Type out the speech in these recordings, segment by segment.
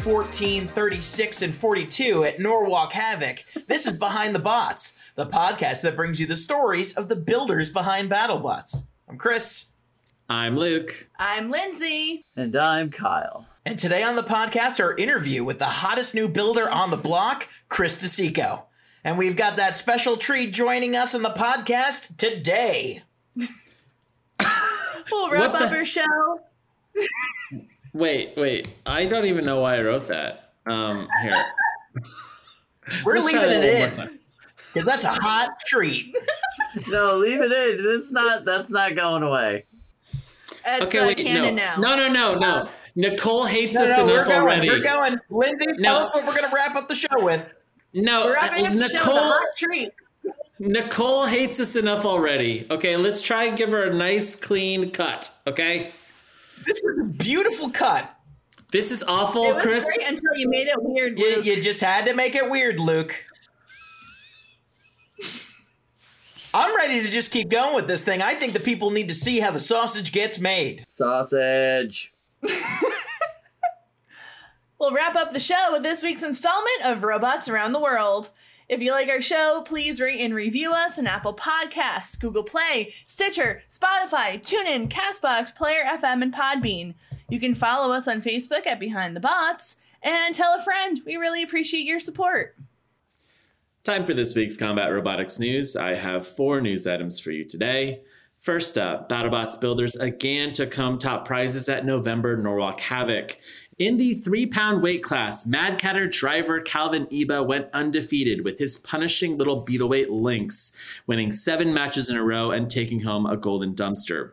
14, 36, and 42 at Norwalk Havoc, this is Behind the Bots, the podcast that brings you the stories of the builders behind BattleBots. I'm Chris, I'm Luke. I'm Lindsay. And I'm Kyle. and today on the podcast, our interview with the hottest new builder on the block, Chris DeSico. And we've got that special treat joining us in the podcast today. We'll wrap What up the- our show. Wait, wait. I don't even know why I wrote that. Um, here. We're Let's leaving that it in because that's a hot treat. No, leave it in. This not that's not going away. It's Okay, uh, wait, canon no. now. no, no, no, no. Nicole hates No, us no, we're enough going. already. We're going. Lindsay, No. us what we're going to wrap up the show with. No, We're wrapping up the show with a Nicole. hot treat. Nicole hates us enough already. Okay, let's try and give her a nice, clean cut. Okay, This is a beautiful cut. this is awful, It was Chris. great until you made it weird. You, Luke. you just had to make it weird, Luke. I'm ready to just keep going with this thing. I think the people need to see how the sausage gets made. Sausage. We'll wrap up the show with this week's installment of Robots Around the World. If you like our show, please rate and review us on Apple Podcasts, Google Play, Stitcher, Spotify, TuneIn, Castbox, Player FM, and Podbean. You can follow us on Facebook at Behind the Bots and tell a friend. We really appreciate your support. Time for this week's combat robotics news. I have four news items for you today. First up, BattleBots builders again took home top prizes at November Norwalk Havoc. In the three pound weight class, Mad Catter driver Calvin Eba went undefeated with his punishing little beetleweight Lynx, winning seven matches in a row and taking home a golden dumpster.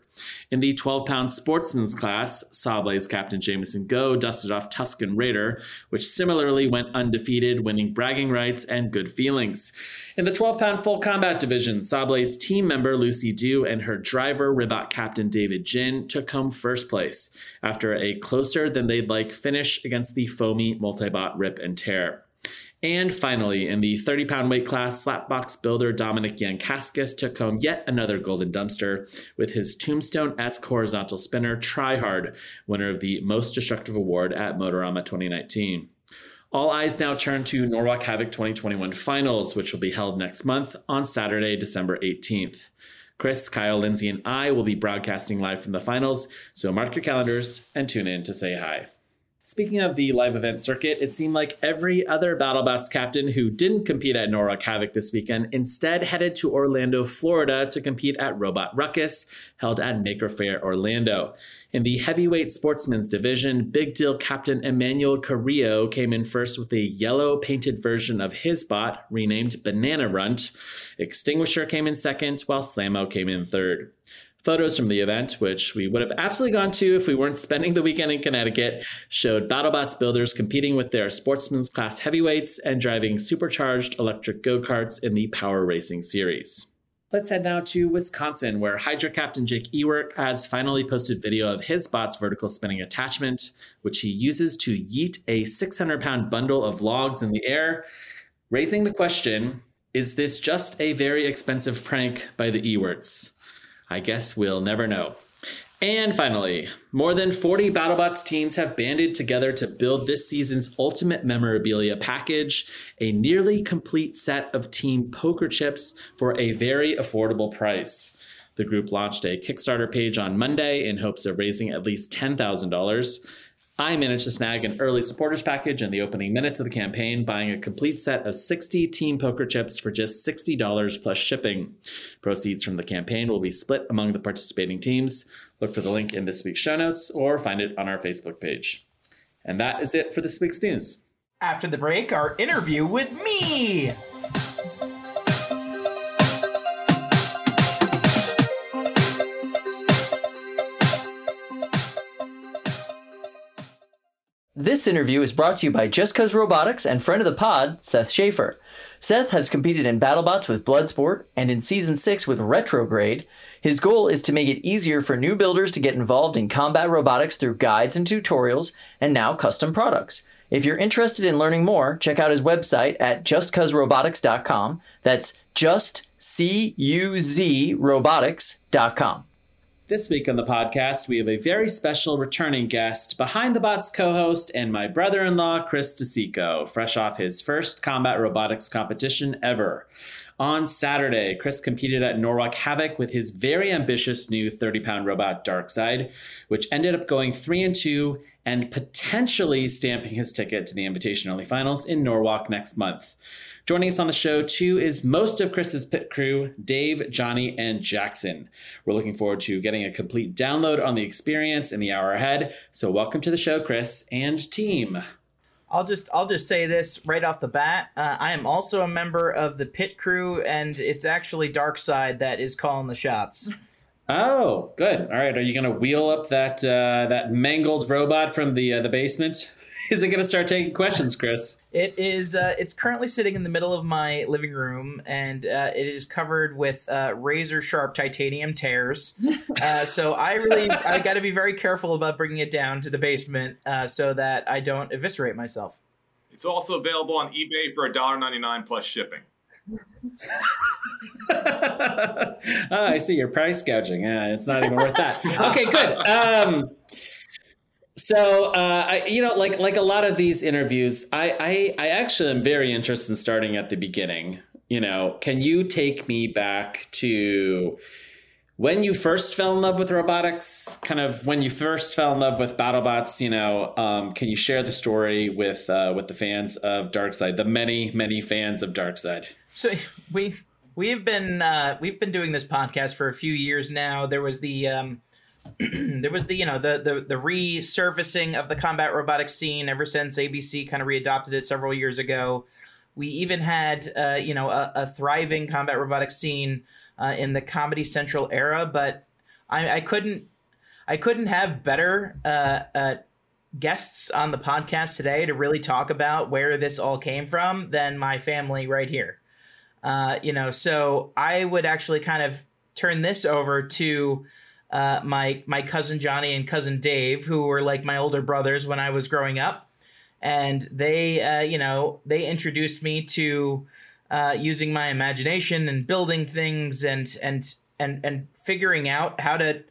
In the 12 pound sportsman's class, Sawblaze captain Jameson Go dusted off Tuscan Raider, which similarly went undefeated, winning bragging rights and good feelings. In the 12 pound full combat division, Sawblaze team member Lucy Dew and her driver, Ribbot captain David Jin, took home first place after a closer than they'd like finish against the foamy multibot Rip and Tear. And finally, in the 30 pound weight class, slapbox builder Dominic Yankaskis took home yet another golden dumpster with his Tombstone esque horizontal spinner Tryhard, winner of the Most Destructive Award at Motorama 2019. All eyes now turn to Norwalk Havoc 2021 finals, which will be held next month on Saturday, December 18th. Chris, Kyle, Lindsay, and I will be broadcasting live from the finals, so mark your calendars and tune in to say hi. Speaking of the live event circuit, it seemed like every other BattleBots captain who didn't compete at Norwalk Havoc this weekend instead headed to Orlando, Florida to compete at Robot Ruckus, held at Maker Faire Orlando. In the heavyweight sportsman's division, Big Deal captain Emmanuel Carrillo came in first with a yellow painted version of his bot, renamed Banana Runt. Extinguisher came in second, while Slammo came in third. Photos from the event, which we would have absolutely gone to if we weren't spending the weekend in Connecticut, showed BattleBots builders competing with their sportsman's class heavyweights and driving supercharged electric go karts in the Power Racing series. Let's head now to Wisconsin, where Hydra Captain Jake Ewert has finally posted video of his bot's vertical spinning attachment, which he uses to yeet a 600 pound bundle of logs in the air, raising the question is this just a very expensive prank by the Ewerts? I guess we'll never know. And finally, more than 40 BattleBots teams have banded together to build this season's ultimate memorabilia package, a nearly complete set of team poker chips for a very affordable price. The group launched a Kickstarter page on Monday in hopes of raising at least $10,000. I managed to snag an early supporters package in the opening minutes of the campaign, buying a complete set of 60 Team Poker chips for just $60 plus shipping. Proceeds from the campaign will be split among the participating teams. Look for the link in this week's show notes or find it on our Facebook page. And that is it for this week's news. After the break, our interview with me. This interview is brought to you by Just Cuz Robotics and friend of the pod, Seth Schaefer. Seth has competed in BattleBots with Bloodsport and in Season 6 with Retrograde. His goal is to make it easier for new builders to get involved in combat robotics through guides and tutorials, and now custom products. If you're interested in learning more, check out his website at justcuzrobotics.com. That's just C-U-Z robotics.com. This week on the podcast, we have a very special returning guest, Behind the Bots co host, and my brother in law, Chris DeSico, fresh off his first combat robotics competition ever. On Saturday, Chris competed at Norwalk Havoc with his very ambitious new 30 pound robot Darkside, which ended up going 3 and 2 and potentially stamping his ticket to the invitation only finals in Norwalk next month. Joining us on the show, too, is most of Chris's pit crew Dave, Johnny, and Jackson. We're looking forward to getting a complete download on the experience in the hour ahead. So, welcome to the show, Chris and team. I'll just I'll just say this right off the bat. Uh, I am also a member of the pit crew, and it's actually Darkside that is calling the shots. Oh, good. All right. Are you going to wheel up that uh, that mangled robot from the uh, the basement? Is it going to start taking questions, Chris? It is. Uh, it's currently sitting in the middle of my living room, and uh, it is covered with uh, razor sharp titanium tears. Uh, so I really, I got to be very careful about bringing it down to the basement uh, so that I don't eviscerate myself. It's also available on eBay for $1.99 plus shipping. oh, I see. You're price gouging. Yeah, it's not even worth that. Okay, good. Um, so, uh, I, you know, like like a lot of these interviews, I, I I actually am very interested in starting at the beginning. You know, can you take me back to when you first fell in love with robotics? Kind of when you first fell in love with BattleBots. You know, um, can you share the story with uh, with the fans of Darkside, the many many fans of Darkside? So we we've been uh, we've been doing this podcast for a few years now. There was the um, there was the you know the, the the resurfacing of the combat robotics scene ever since ABC kind of readopted it several years ago. We even had uh, you know a, a thriving combat robotics scene uh, in the Comedy Central era, but I, I couldn't I couldn't have better uh, uh, guests on the podcast today to really talk about where this all came from than my family right here. Uh, you know, so I would actually kind of turn this over to uh, my my cousin Johnny and cousin Dave, who were like my older brothers when I was growing up, and they, uh, you know, they introduced me to uh, using my imagination and building things and and and and figuring out how to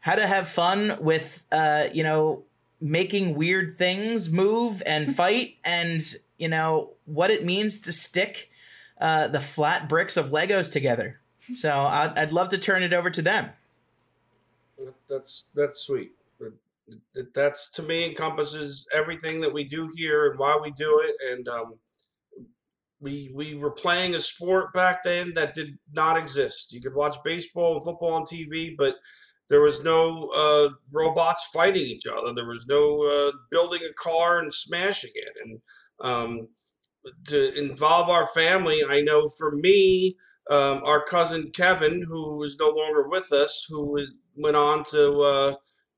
how to have fun with, uh, you know, making weird things move and fight, and you know what it means to stick uh, the flat bricks of Legos together. So I'd, I'd love to turn it over to them. That's that's sweet. That- that- That's to me encompasses everything that we do here and why we do it. And um, we we were playing a sport back then that did not exist. You could watch baseball and football on TV, but there was no uh, robots fighting each other. There was no uh, building a car and smashing it. And um, to involve our family, I know for me, um, our cousin Kevin, who is no longer with us, who was, went on to uh,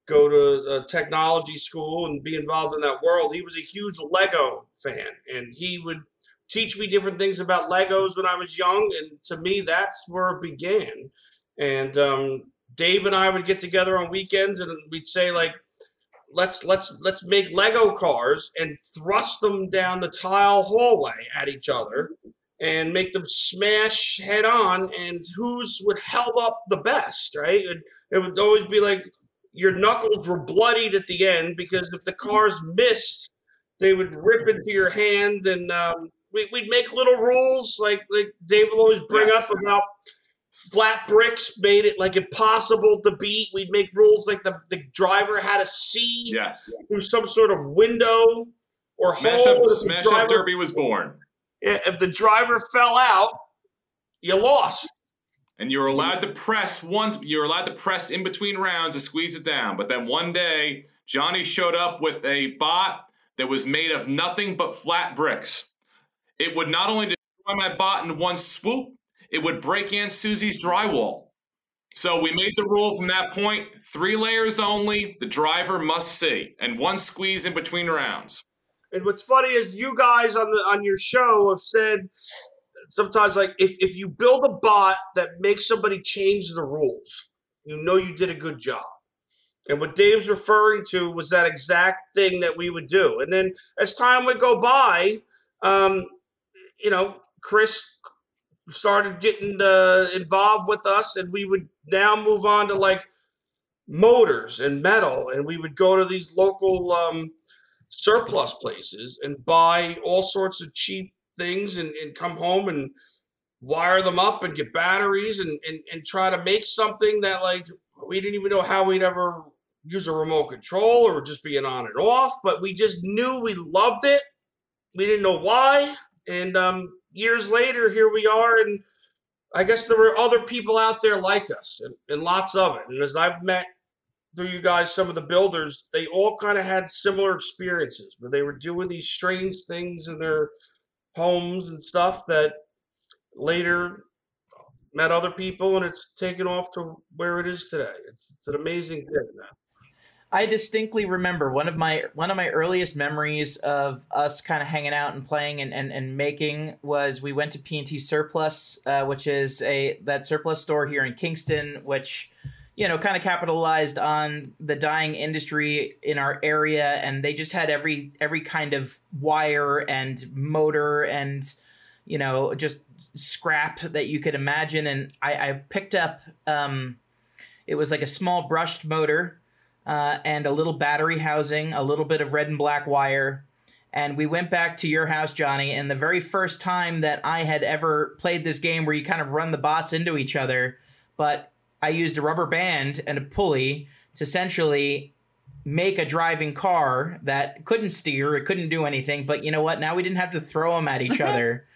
go to technology school and be involved in that world. He was a huge Lego fan, and he would teach me different things about Legos when I was young. And to me, that's where it began. And um, Dave and I would get together on weekends, and we'd say like, let's let's let's make Lego cars and thrust them down the tile hallway at each other and make them smash head on and whose would held up the best right it, it would always be like your knuckles were bloodied at the end because if the cars missed they would rip into your hand and um, we, we'd make little rules like like dave will always bring Yes. up about flat bricks made it like impossible to beat. We'd make rules like the, the driver had to see Yes. through some sort of window or Smash hole. up, smash up derby was born. If the driver fell out, you lost. And you're allowed to press once. You were allowed to press in between rounds to squeeze it down. But then one day, Johnny showed up with a bot that was made of nothing but flat bricks. It would not only destroy my bot in one swoop, it would break Aunt Susie's drywall. So we made the rule from that point: three layers only. The driver must see, and one squeeze in between rounds. And what's funny is you guys on the on your show have said sometimes like if, if you build a bot that makes somebody change the rules, you know you did a good job. And what Dave's referring to was that exact thing that we would do. And then as time would go by, um, you know, Chris started getting uh, involved with us, and we would now move on to like motors and metal, and we would go to these local um, surplus places and buy all sorts of cheap things and, and come home and wire them up and get batteries and, and, and try to make something that like we didn't even know how we'd ever use a remote control or just be an on and off, but we just knew we loved it. We didn't know why. And um, years later, here we are. And I guess there were other people out there like us and, and lots of it. And as I've met through you guys, some of the builders, they all kind of had similar experiences where they were doing these strange things in their homes and stuff that later met other people and it's taken off to where it is today. It's, it's an amazing thing, man. I distinctly remember one of my one of my earliest memories of us kind of hanging out and playing and, and, and making was we went to P&T Surplus, uh, which is a that surplus store here in Kingston, which you know kind of capitalized on the dying industry in our area, and they just had every every kind of wire and motor and you know just scrap that you could imagine. And I, I picked up um, it was like a small brushed motor uh, and a little battery housing, a little bit of red and black wire. And we went back to your house, Johnny. And the very first time that I had ever played this game where you kind of run the bots into each other, but I used a rubber band and a pulley to essentially make a driving car that couldn't steer, it couldn't do anything. But you know what? Now we didn't have to throw them at each other.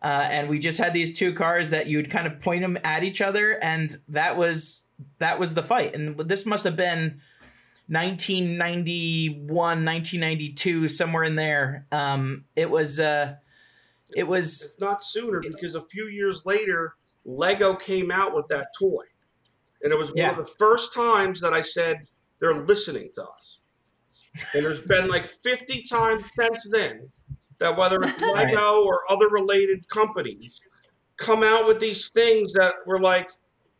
Uh, and we just had these two cars that you'd kind of point them at each other, and that was that was the fight. And this must have been 1991 1992 somewhere in there um it was uh it was If not sooner because a few years later, Lego came out with that toy. And it was one of the first times that I said they're listening to us. And there's been like 50 times since then that whether it's Right. Lego or other related companies come out with these things that were like,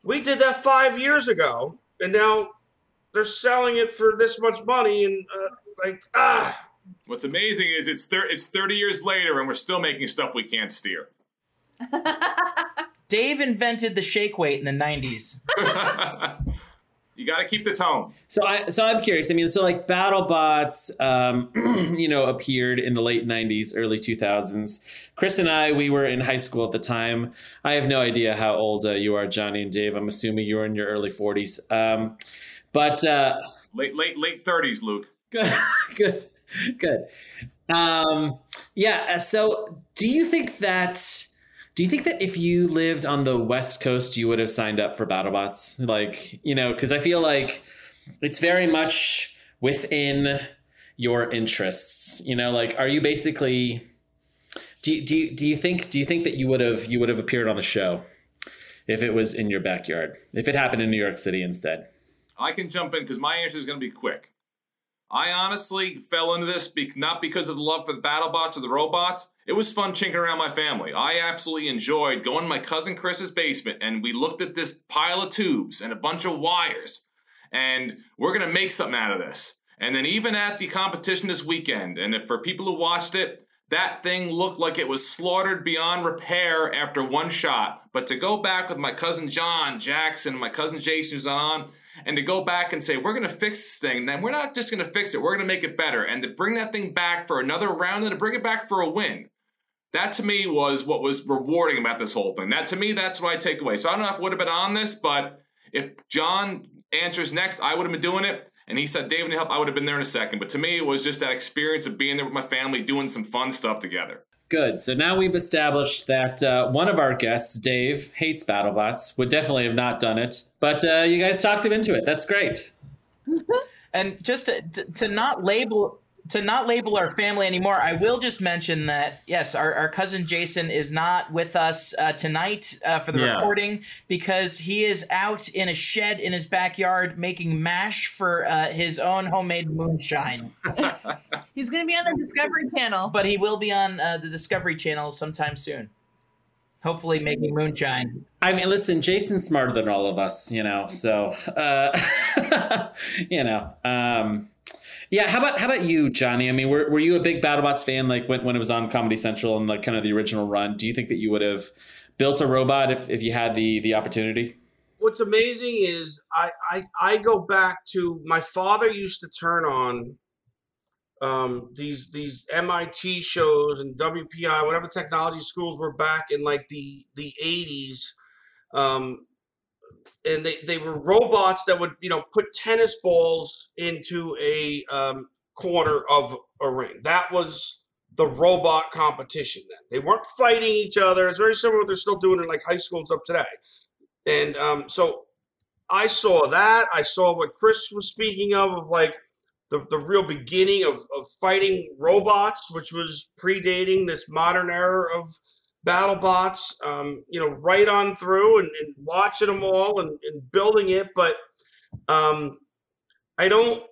we did that five years ago, and now they're selling it for this much money, and uh, like, ah, What's amazing is it's thir- it's 30 years later and we're still making stuff we can't steer. dave invented the shake weight in the 90s you got to keep the tone. So I so I'm curious. I mean, so like BattleBots, um, you know, appeared in the late '90s, early 2000s. Chris and I, we were in high school at the time. I have no idea how old uh, you are, Johnny and Dave. I'm assuming you were in your early 40s. Um, but uh, Late late late 30s, Luke. good, good, good. Um, yeah. uh, So, do you think that? Do you think that if you lived on the West Coast, you would have signed up for BattleBots? Like, you know, because I feel like it's very much within your interests. You know, like, are you basically? Do do you, do you think do you think that you would have you would have appeared on the show if it was in your backyard? If it happened in New York City instead? I can jump in because my answer is going to be quick. I honestly fell into this be- not because of the love for the battle bots or the robots. It was fun chinking around my family. I absolutely enjoyed going to my cousin Chris's basement and we looked at this pile of tubes and a bunch of wires. And we're going to make something out of this. And then even at the competition this weekend, and for people who watched it, that thing looked like it was slaughtered beyond repair after one shot. But to go back with my cousin John Jackson, my cousin Jason who's on, and to go back and say, we're going to fix this thing, then we're not just going to fix it, we're going to make it better. And to bring that thing back for another round and to bring it back for a win. That to me was what was rewarding about this whole thing. That to me, that's what I take away. So I don't know if I would have been on this, but if John answers next, I would have been doing it. And he said, David, help, I would have been there in a second. But to me, it was just that experience of being there with my family, doing some fun stuff together. Good. So now we've established that uh, one of our guests, Dave, hates BattleBots. Would definitely have not done it, but uh, you guys talked him into it. That's great. And just to, to, to not label to not label our family anymore, I will just mention that yes, our, our cousin Jason is not with us uh, tonight uh, for the Yeah. recording because he is out in a shed in his backyard making mash for uh, his own homemade moonshine. He's going to be on the Discovery Channel. But he will be on uh, the Discovery Channel sometime soon. Hopefully, making moonshine. I mean, listen, Jason's smarter than all of us, you know. So, uh, you know, um, yeah. How about how about you, Johnny? I mean, were were you a big BattleBots fan, like when when it was on Comedy Central and like kind of the original run? Do you think that you would have built a robot if if you had the the opportunity? What's amazing is I, I I go back to my father used to turn on um, these these MIT shows and WPI, whatever technology schools were back in like the the eighties, um, and they they were robots that would you know put tennis balls into a um, corner of a ring. That was the robot competition then. They weren't fighting each other. It's very similar what they're still doing in like high schools up today. And um, so I saw that. I saw what Chris was speaking of, of like the, the real beginning of, of fighting robots, which was predating this modern era of battle bots, um, you know, right on through and, and watching them all and, and building it. But um, I don't,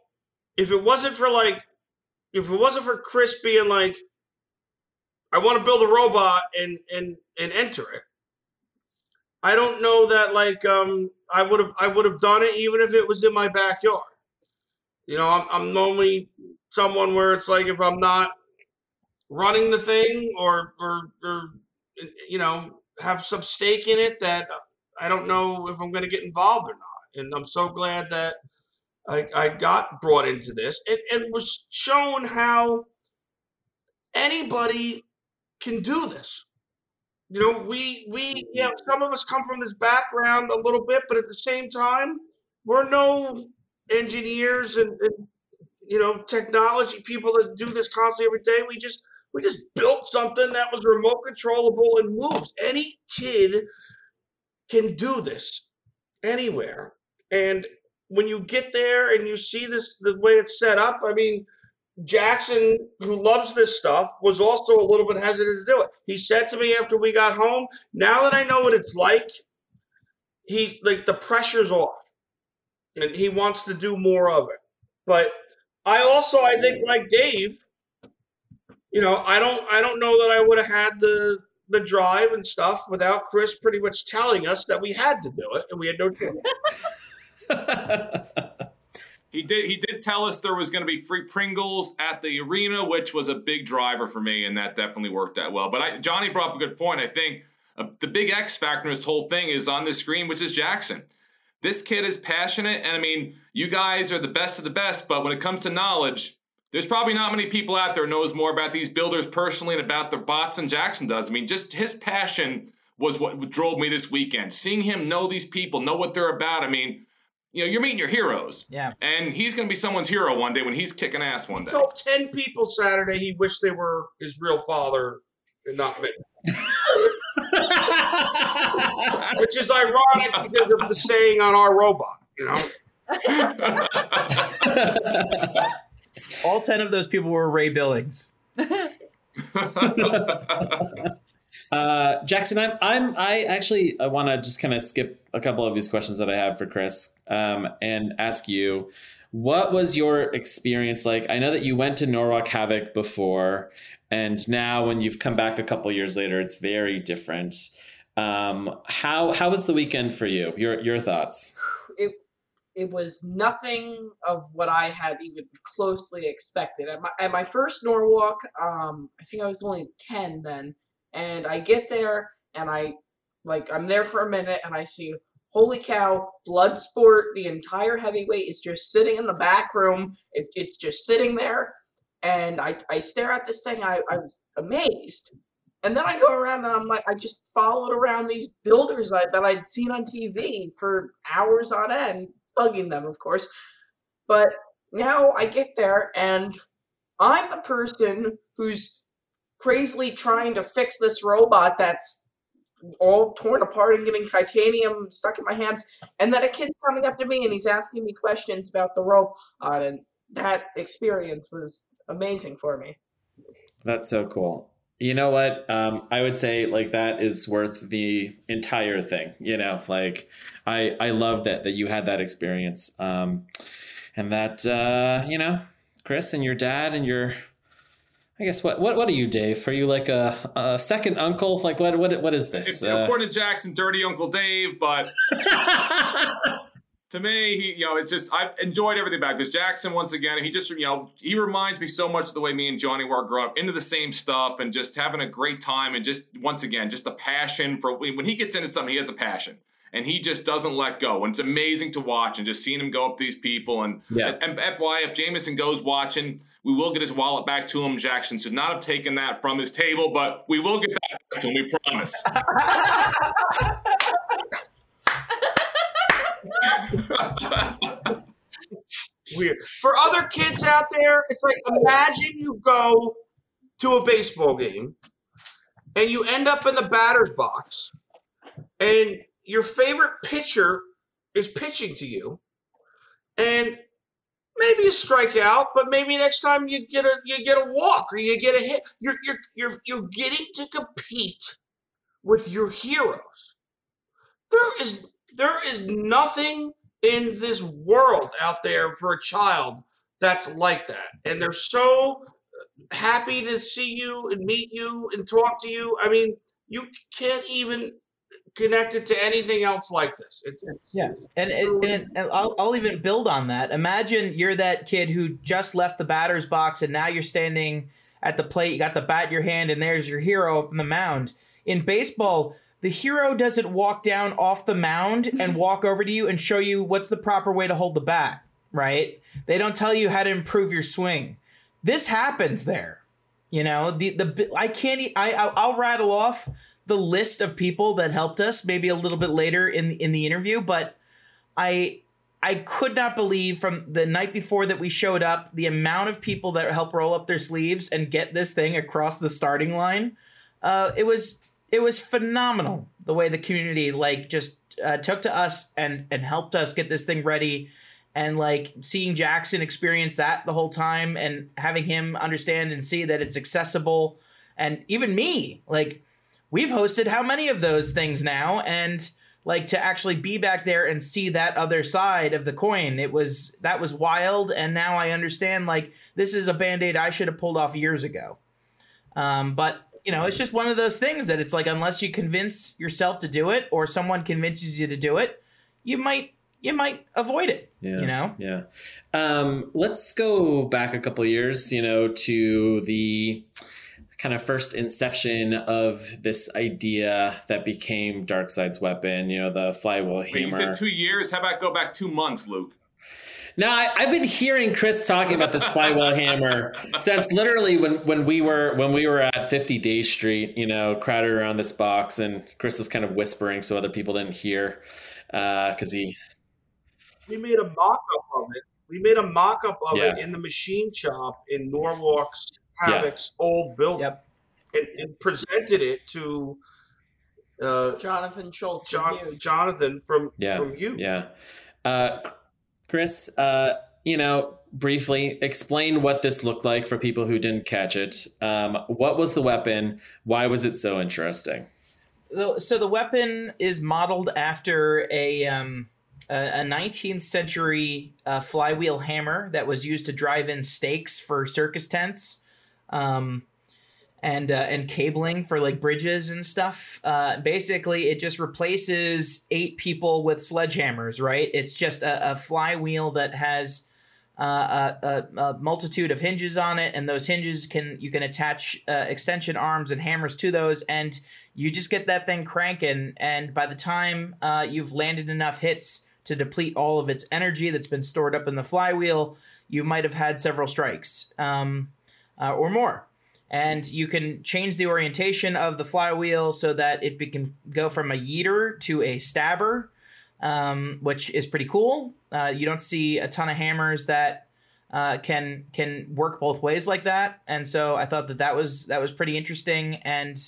if it wasn't for like, if it wasn't for Chris being like, I want to build a robot and, and, and enter it. I don't know that like um I would have I would have done it even if it was in my backyard. You know, I'm I'm normally someone where it's like if I'm not running the thing or or or Eh, you know have some stake in it that uh, I don't know if I'm going to get involved or not. And I'm so glad that I, I got brought into this and, and was shown how anybody can do this. You know, we we yeah, some of us come from this background a little bit, but at the same time, we're no engineers and, and you know technology people that do this constantly every day. We just we just built something that was remote controllable and moves. Any kid can do this anywhere. And when you get there and you see this the way it's set up, I mean, Jackson, who loves this stuff, was also a little bit hesitant to do it. He said to me after we got home, now that I know what it's like, he like the pressure's off. And he wants to do more of it. But I also I think like Dave, you know, I don't I don't know that I would have had the the drive and stuff without Chris pretty much telling us that we had to do it and we had no choice. He did. He did tell us there was going to be free Pringles at the arena, which was a big driver for me, and that definitely worked out well. But I, Johnny brought up a good point. I think uh, the big X factor in this whole thing is on the screen, which is Jackson. This kid is passionate, and I mean, you guys are the best of the best. But when it comes to knowledge, there's probably not many people out there knows more about these builders personally and about their bots than Jackson does. I mean, just his passion was what drove me this weekend. Seeing him know these people, know what they're about. I mean, you know, you're meeting your heroes. Yeah. And he's going to be someone's hero one day when he's kicking ass one He day. told 10 people Saturday he wished they were his real father and not me. Which is ironic because of the saying on our robot, you know? All 10 of those people were Ray Billings. Uh, Jackson, I'm, I'm, I actually I want to just kind of skip a couple of these questions that I have for Chris, um, and ask you, what was your experience like? I know that you went to Norwalk Havoc before, and now when you've come back a couple years later, it's very different. Um, how how was the weekend for you? Your your thoughts? It was nothing of what I had even closely expected. At my, at my first Norwalk, um, I think I was only ten then, and I get there and I like I'm there for a minute and I see holy cow, Bloodsport, the entire heavyweight is just sitting in the back room. It, it's just sitting there, and I I stare at this thing. I I was amazed, and then I go around and I'm like, I just followed around these builders I, that I'd seen on TV for hours on end, bugging them, of course. But now I get there and I'm the person who's crazily trying to fix this robot that's all torn apart and getting titanium stuck in my hands. And then a kid's coming up to me and he's asking me questions about the robot. And that experience was amazing for me. That's so cool. You know what? Um, I would say like that is worth the entire thing. You know, like I I love that that you had that experience, um, and that uh, you know, Chris and your dad and your. I guess what what what are you, Dave? Are you like a, a second uncle? Like what what what is this? It's, Uh, according to Jackson, dirty Uncle Dave, but to me, he you know, it's just I enjoyed everything about because Jackson once again, he just you know he reminds me so much of the way me and Johnny were growing up into the same stuff and just having a great time and just once again just a passion for when he gets into something, he has a passion. And he just doesn't let go. And it's amazing to watch and just seeing him go up to these people. And, Yeah. and, and FY, if Jameson Go's watching, we will get his wallet back to him. Jackson should not have taken that from his table, but we will get that back to him, we promise. Weird. For other kids out there, it's like imagine you go to a baseball game and you end up in the batter's box and your favorite pitcher is pitching to you. And maybe you strike out but maybe next time you get a you get a walk or you get a hit. You're you're you're, you're getting to compete with your heroes. There is there is nothing in this world out there for a child that's like that and they're so happy to see you and meet you and talk to you i mean you can't even connect it to anything else like this it's, it's Yeah, and, and, and and I'll, I'll even build on that. Imagine you're that kid who just left the batter's box, and now you're standing at the plate. You got the bat in your hand, and there's your hero up in the mound. In baseball, the hero doesn't walk down off the mound and walk over to you and show you what's the proper way to hold the bat. Right? They don't tell you how to improve your swing. This happens there. You know, the the I can't. I I'll, I'll rattle off the list of people that helped us maybe a little bit later in in the interview, but I I could not believe from the night before that we showed up the amount of people that helped roll up their sleeves and get this thing across the starting line. Uh, it was it was phenomenal the way the community like just uh, took to us and and helped us get this thing ready. And like seeing Jackson experience that the whole time and having him understand and see that it's accessible. And even me like we've hosted how many of those things now? And like to actually be back there and see that other side of the coin it was that was wild. And now i understand like this is a band-aid i should have pulled off years ago. Um, but you know it's just one of those things that it's like unless you convince yourself to do it or someone convinces you to do it you might you might avoid it Yeah. you know Yeah. Um, let's go back a couple years, you know, to the kind of first inception of this idea that became Darkseid's weapon, you know, the flywheel hammer. Wait, you said two years? How about go back two months, Luke? Now I, I've been hearing Chris talking about this flywheel hammer since literally when, when we were when we were at 50 Day Street, you know, crowded around this box, and Chris was kind of whispering so other people didn't hear because he we made a mock-up of it we made a mock-up of it in the machine shop in norwalk's Yeah. old building Yep. and, and presented it to uh, Jonathan Schultz. from John, Huge. Jonathan from yeah from you. yeah uh, Chris uh, you know briefly explain what this looked like for people who didn't catch it. Um, what was the weapon? Why was it so interesting? So the weapon is modeled after a um, a, a 19th century uh, flywheel hammer that was used to drive in stakes for circus tents, um, and uh, and cabling for like bridges and stuff. Uh, basically, it just replaces eight people with sledgehammers. Right? It's just a, a flywheel that has uh, a, a, multitude of hinges on it, and those hinges can you can attach uh, extension arms and hammers to those, and you just get that thing cranking. And by the time uh, you've landed enough hits to deplete all of its energy that's been stored up in the flywheel, you might have had several strikes um, uh, or more. And you can change the orientation of the flywheel so that it can go from a yeeter to a stabber, um, which is pretty cool. Uh, you don't see a ton of hammers that uh, can can work both ways like that, and so I thought that that was that was pretty interesting. And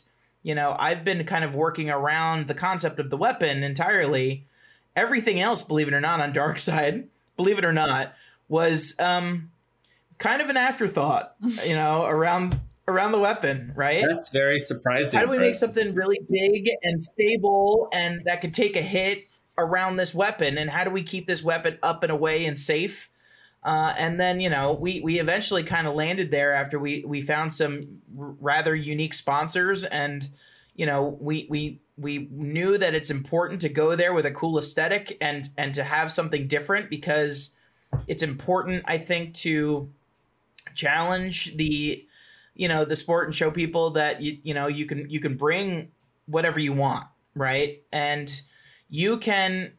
you know, I've been kind of working around the concept of the weapon entirely. Everything else, believe it or not, on Dark Side, believe it or not, was um, kind of an afterthought. You know, around around the weapon, right? That's very surprising. How do we make something really big and stable and that could take a hit around this weapon? And how do we keep this weapon up and away and safe? Uh, and then you know we we eventually kind of landed there after we we found some r- rather unique sponsors and you know we we we knew that it's important to go there with a cool aesthetic and and to have something different because it's important I think to challenge the you know the sport and show people that you you know you can you can bring whatever you want right and you can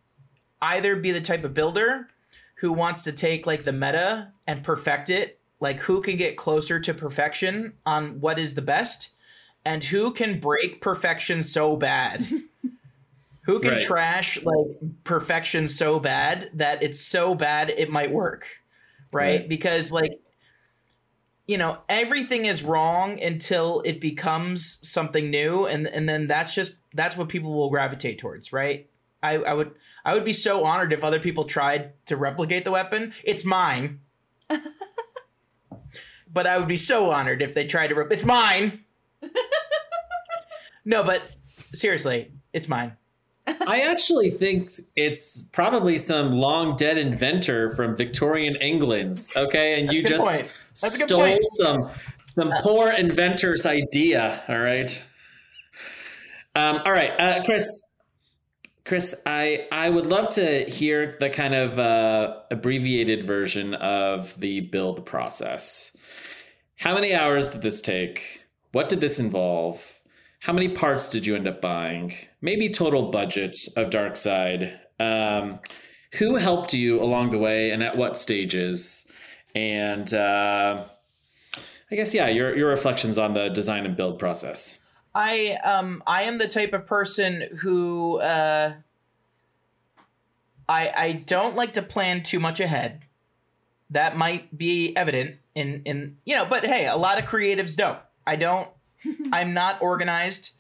either be the type of builder who wants to take like the meta and perfect it like who can get closer to perfection on what is the best and who can break perfection so bad who can Right. trash like perfection so bad that it's so bad it might work right, Right. because like you know everything is wrong until it becomes something new and and then that's just that's what people will gravitate towards right? I i would i would be so honored if other people tried to replicate the weapon. It's mine. But i would be so honored if they tried to rep- it's mine! No but seriously it's mine. I actually think it's probably some long dead inventor from Victorian England. Okay, and you That's a good just point. That's a good stole point. some some poor inventor's idea. All right. Um, all right, uh, Chris. Chris, I I would love to hear the kind of uh, abbreviated version of the build process. How many hours did this take? What did this involve? How many parts did you end up buying? Maybe total budget of Dark Side. Um, who helped you along the way and at what stages? And uh, I guess yeah, your your reflections on the design and build process. I um I am the type of person who uh I I don't like to plan too much ahead. That might be evident in in you know, but hey, a lot of creatives don't. I don't I'm not organized.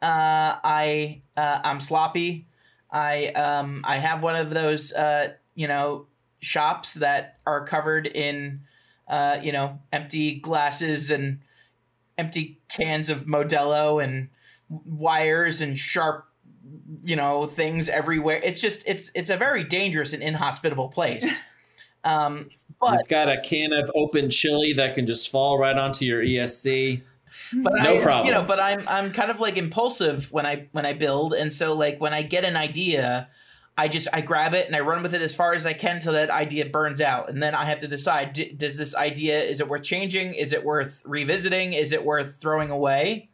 Uh I uh I'm sloppy. I um I have one of those uh you know shops that are covered in uh you know empty glasses and empty cans of Modelo and wires and sharp, you know, things everywhere. It's just it's it's a very dangerous and inhospitable place. Um, but You've got a can of open chili that can just fall right onto your ESC. but No I, problem. You know, but I'm I'm kind of like impulsive when I when I build, and so like when I get an idea, I just I grab it and I run with it as far as I can till that idea burns out, and then I have to decide: d- does this idea is it worth changing? Is it worth revisiting? Is it worth throwing away?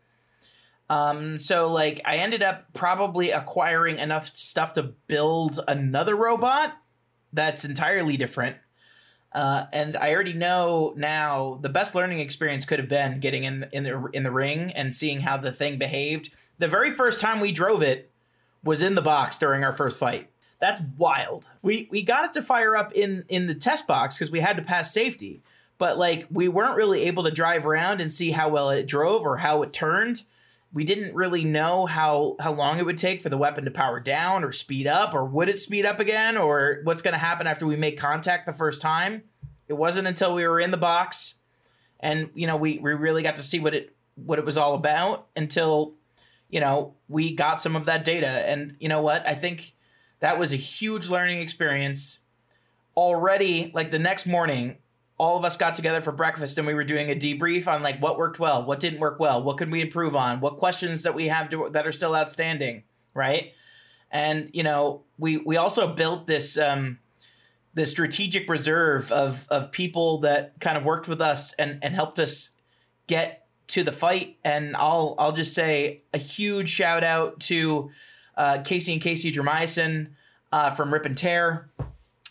Um, so like I ended up probably acquiring enough stuff to build another robot that's entirely different. Uh, and I already know now the best learning experience could have been getting in in the in the ring and seeing how the thing behaved. The very first time we drove it was in the box during our first fight. That's wild. We we got it to fire up in in the test box because we had to pass safety, but like we weren't really able to drive around and see how well it drove or how it turned. We didn't really know how how long it would take for the weapon to power down or speed up or would it speed up again or what's going to happen after we make contact the first time. It wasn't until we were in the box and you know we we really got to see what it what it was all about until you know we got some of that data. And you know what? I think that was a huge learning experience. Already like the next morning all of us got together for breakfast and we were doing a debrief on like what worked well what didn't work well what could we improve on what questions that we have to, that are still outstanding right? And you know we we also built this um the strategic reserve of of people that kind of worked with us and and helped us get to the fight. And I'll I'll just say a huge shout out to uh, Casey and Casey Dramyson uh, from Rip and Tear.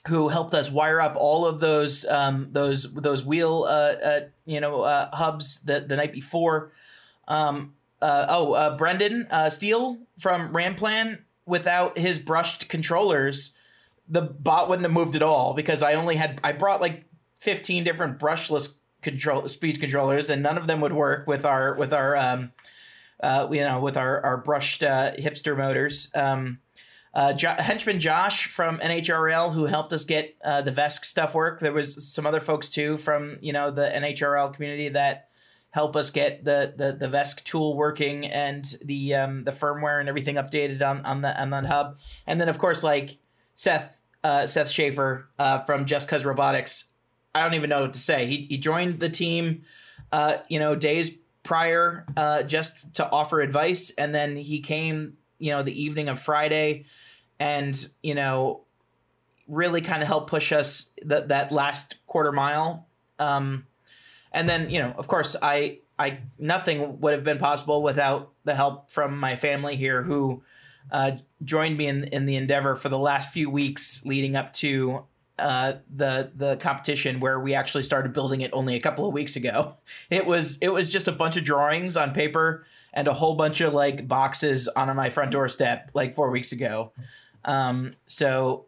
who helped us wire up all of those um, those those wheel uh, uh, you know uh, hubs the the night before. Um, uh, oh, Brendan Steele from Ramplan. Without his brushed controllers, the bot wouldn't have moved at all because I only had I brought like fifteen different brushless control speed controllers and none of them would work with our with our um, uh, you know with our our brushed uh, hipster motors. Um, uh, jo- henchman Josh from NHRL who helped us get uh, the VESC stuff work. There was some other folks too from you know the NHRL community that help us get the the the VESC tool working and the um, the firmware and everything updated on on the on that hub. And then of course like Seth uh, Seth Schaefer uh, from Just Cuz Robotics. I don't even know what to say. He he joined the team, uh, you know, days prior uh, just to offer advice, and then he came, you know, the evening of Friday, and you know, really kind of helped push us that that last quarter mile. Um, and then you know, of course, I I nothing would have been possible without the help from my family here who uh, joined me in in the endeavor for the last few weeks leading up to uh, the the competition where we actually started building it only a couple of weeks ago. It was it was just a bunch of drawings on paper and a whole bunch of like boxes on my front doorstep like four weeks ago. Um, so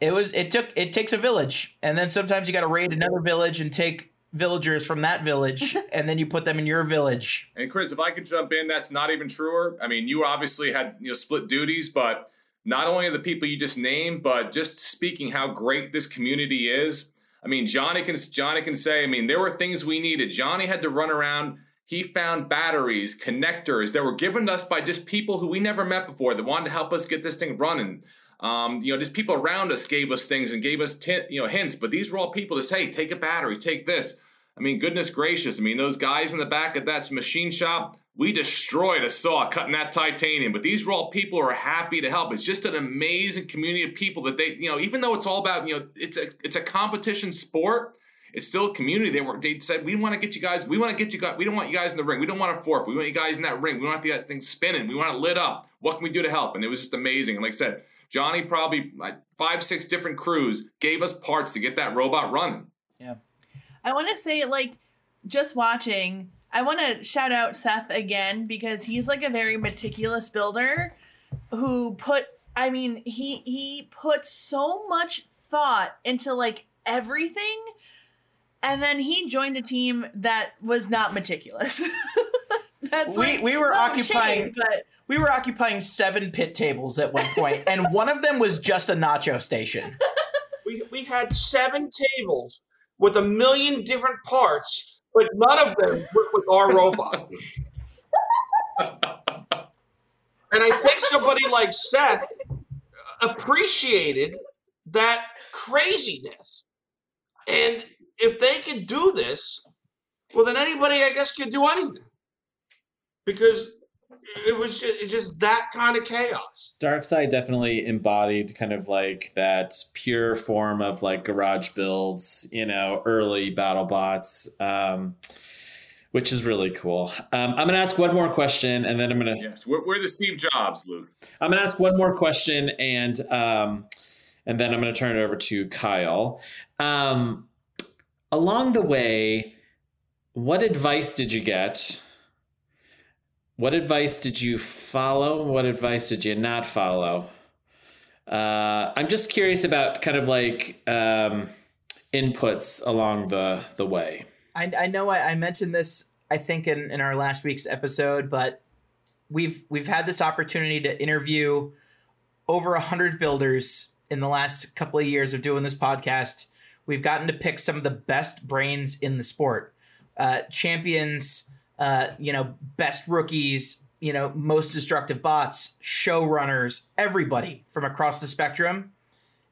it was it took it takes a village, and then sometimes you got to raid another village and take villagers from that village, and then you put them in your village. And Chris, if I could jump in, that's not even truer. I mean, you obviously had you know split duties, but not only are the people you just named, but just speaking how great this community is. I mean, Johnny can Johnny can say. I mean, there were things we needed. Johnny had to run around. He found batteries, connectors that were given us by just people who we never met before that wanted to help us get this thing running. Um, you know, just people around us gave us things and gave us t- you know hints. But these were all people to say, take a battery, take this. I mean, goodness gracious. I mean, those guys in the back of that machine shop, we destroyed a saw cutting that titanium. But these were all people who are happy to help. It's just an amazing community of people that they, you know, even though it's all about, you know, it's a it's a competition sport. It's still a community. They were they said we want to get you guys. We want to get you guys. We don't want you guys in the ring. We don't want a fourth. We want you guys in that ring. We want that uh, thing spinning. We want it lit up. What can we do to help? And it was just amazing. And like I said, Johnny probably like five six different crews gave us parts to get that robot running. Yeah. I want to say, like, just watching, I want to shout out Seth again because he's like a very meticulous builder who put, I mean, he he put so much thought into like everything, and then he joined a team that was not meticulous. That's we like, we were no occupying shame, but we were occupying seven pit tables at one point, and one of them was just a nacho station. We, we had seven tables with a million different parts, but none of them work with our robot. and I think somebody like Seth appreciated that craziness. And if they can do this, well, then anybody, I guess, can do anything. Because it was just, it's just that kind of chaos. Darkseid definitely embodied kind of like that pure form of like garage builds, you know, early battle bots, um, which is really cool. Um, I'm gonna ask one more question, and then I'm gonna Yes, we're, we're the Steve Jobs, Luke. I'm gonna ask one more question, and um, and then I'm gonna turn it over to Kyle. Um, along the way, what advice did you get? What advice did you follow? What advice did you not follow? Uh, I'm just curious about kind of like um, inputs along the the way. I, I know I, I mentioned this I think in, in our last week's episode, but we've we've had this opportunity to interview over a hundred builders in the last couple of years of doing this podcast. We've gotten to pick some of the best brains in the sport, uh, champions, uh, you know, best rookies, you know, most destructive bots, showrunners, everybody from across the spectrum,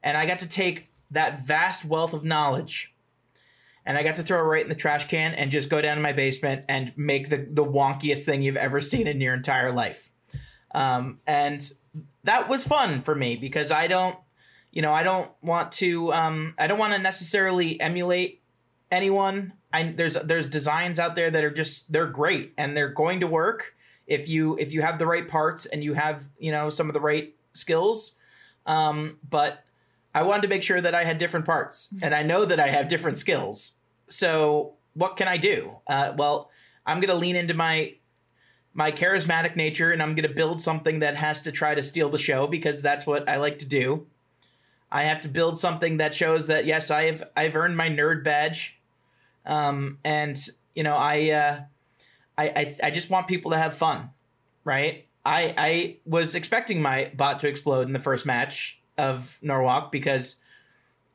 and I got to take that vast wealth of knowledge and I got to throw it right in the trash can and just go down to my basement and make the the wonkiest thing you've ever seen in your entire life. Um, and that was fun for me because I don't, you know, I don't want to, um, I don't want to necessarily emulate anyone. I there's there's designs out there that are just they're great and they're going to work if you if you have the right parts and you have you know some of the right skills. Um, but I wanted to make sure that I had different parts, and I know that I have different skills. So what can I do? Uh, well, I'm gonna lean into my my charismatic nature, and I'm gonna build something that has to try to steal the show because that's what I like to do. I have to build something that shows that yes, I have I've earned my nerd badge, um, and you know I, uh, I I I just want people to have fun, right? I I was expecting my bot to explode in the first match of Norwalk because,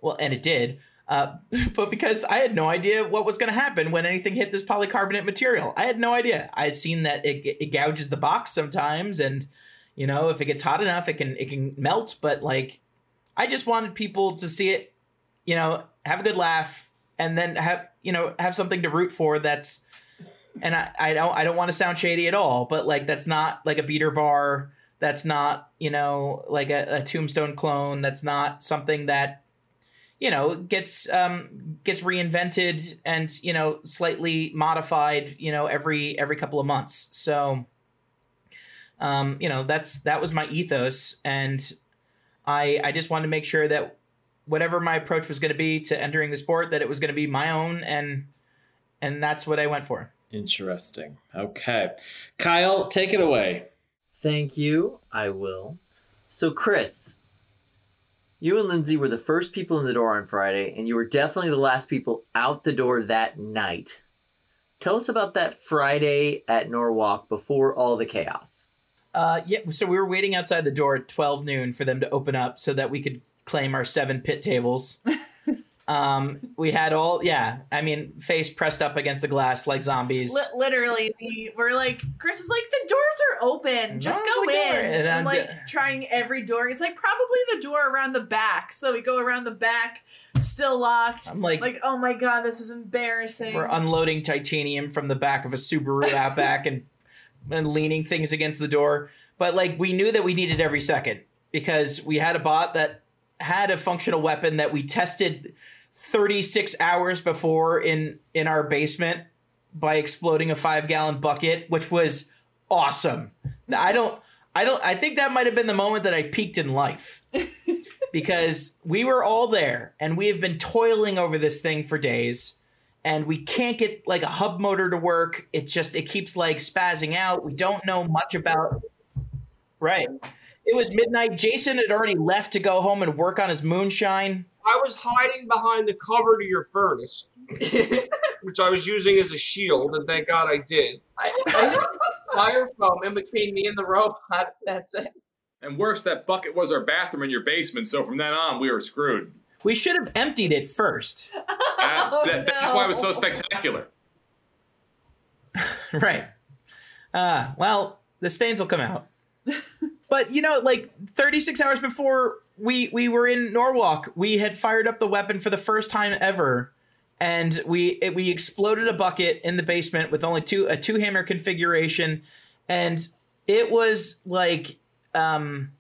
well, and it did. Uh, but because I had no idea what was going to happen when anything hit this polycarbonate material, I had no idea. I had seen that it, it gouges the box sometimes, and you know if it gets hot enough, it can it can melt. But like, I just wanted people to see it, you know, have a good laugh, and then have you know have something to root for. That's and I, I don't I don't want to sound shady at all, but like that's not like a beater bar. That's not you know like a, a tombstone clone. That's not something that you know gets um gets reinvented and you know slightly modified you know every every couple of months. So um you know that's that was my ethos and I I just wanted to make sure that whatever my approach was going to be to entering the sport that it was going to be my own and and that's what I went for. Interesting. Okay. Kyle, take it away. Thank you. I will. So, Chris, you and Lindsay were the first people in the door on Friday, and you were definitely the last people out the door that night. Tell us about that Friday at Norwalk before all the chaos. Uh, yeah, so we were waiting outside the door at 12 noon for them to open up so that we could claim our seven pit tables. um, we had all, yeah, I mean, face pressed up against the glass like zombies. Li- literally, we were like, Chris was like, the doors are open. Just go in. And I'm I'm like the- trying every door. He's like, probably the door around the back. So we go around the back, still locked. I'm like, Like, oh my god, this is embarrassing. we're unloading titanium from the back of a Subaru Outback and, and leaning things against the door. But like, we knew that we needed every second because we had a bot that had a functional weapon that we tested 36 hours before in in our basement by exploding a five gallon bucket, which was awesome. I don't, I don't, I think that might have been the moment that I peaked in life because we were all there and we have been toiling over this thing for days and we can't get like a hub motor to work. It's just, it keeps like spazzing out. We don't know much about, right. It was midnight. Jason had already left to go home and work on his moonshine. I was hiding behind the cover to your furnace, which I was using as a shield, and thank God I did. I, I had fire foam in between me and the robot. That's it. And worse, that bucket was our bathroom in your basement, so from then on, we were screwed. We should have emptied it first. That- that- that's why it was so spectacular. right. Uh, well, the stains will come out. but you know, like 36 hours before we we were in Norwalk, we had fired up the weapon for the first time ever, and we it, we exploded a bucket in the basement with only two a two hammer configuration, and it was like um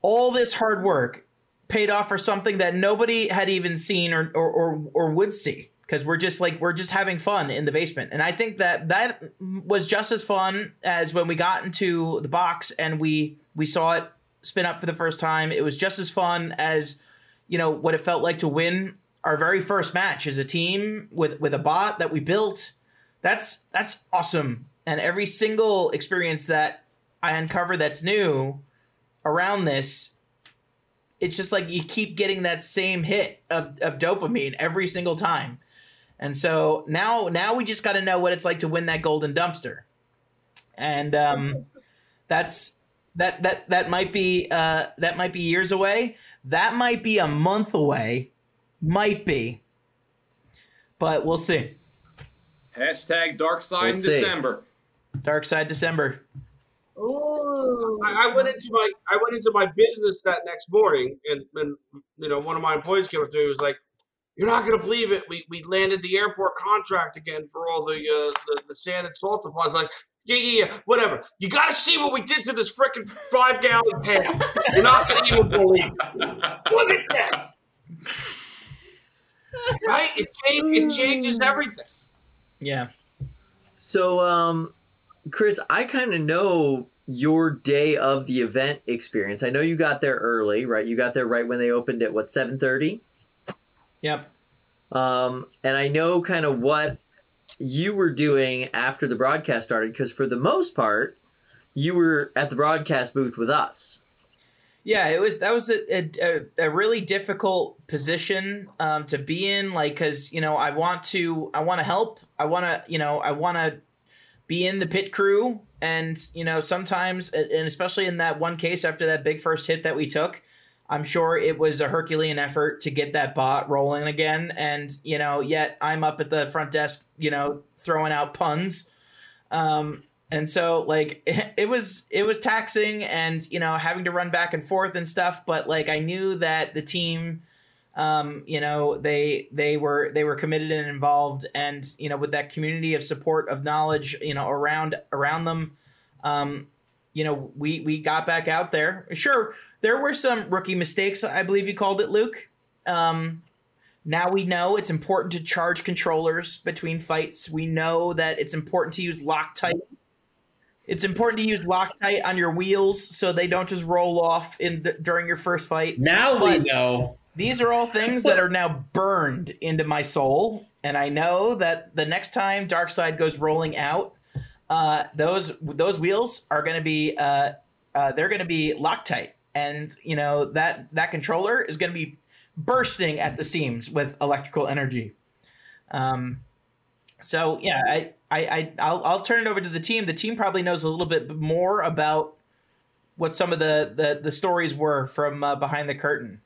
all this hard work paid off for something that nobody had even seen or or or, or would see because we're just like we're just having fun in the basement. And i think that that was just as fun as when we got into the box and we we saw it spin up for the first time. It was just as fun as you know what it felt like to win our very first match as a team with with a bot that we built. That's that's awesome. And every single experience that i uncover that's new around this it's just like you keep getting that same hit of, of dopamine every single time and so now now we just got to know what it's like to win that golden dumpster and um, that's that that that might be uh, that might be years away that might be a month away might be but we'll see Hashtag Dark Side We'll in see. December. dark side december Ooh. I, I went into my I went into my business that next morning, and, and you know one of my employees came up to me and was like, "You're not gonna believe it. We we landed the airport contract again for all the uh, the, the sand and salt supplies." Like, yeah, yeah, yeah, whatever. You got to see what we did to this freaking five gallon pan. You're not gonna even believe. It. Look at that. Right? It change, it changes everything. yeah So, um, Chris, I kind of know your day of the event experience. I know you got there early, right? You got there right when they opened at what seven thirty. Yep. Um, and I know kind of what you were doing after the broadcast started because for the most part, you were at the broadcast booth with us. Yeah, it was that was a a, a really difficult position um, to be in, like because you know I want to I want to help, I want to you know I want to be in the pit crew, and you know sometimes and especially in that one case after that big first hit that we took, I'm sure it was a Herculean effort to get that bot rolling again, and you know yet I'm up at the front desk, you know throwing out puns. Um, and so like it, was it was taxing and you know having to run back and forth and stuff. But like i knew that the team um you know they they were they were committed and involved. And you know with that community of support of knowledge you know around around them um you know we we got back out there. Sure there were some rookie mistakes i believe you called it luke um now we know it's important to charge controllers between fights we know that it's important to use loctite it's important to use Loctite on your wheels so they don't just roll off in the, during your first fight. Now But we know. These are all things that are now burned into my soul, and I know that the next time Darkseid goes rolling out, uh, those those wheels are going to be uh, uh, they're going to be Loctite, and you know that that controller is going to be bursting at the seams with electrical energy. Um, so yeah, I, I, I, I'll, I'll turn it over to the team. The team probably knows a little bit more about what some of the the, the stories were from uh, behind the curtain.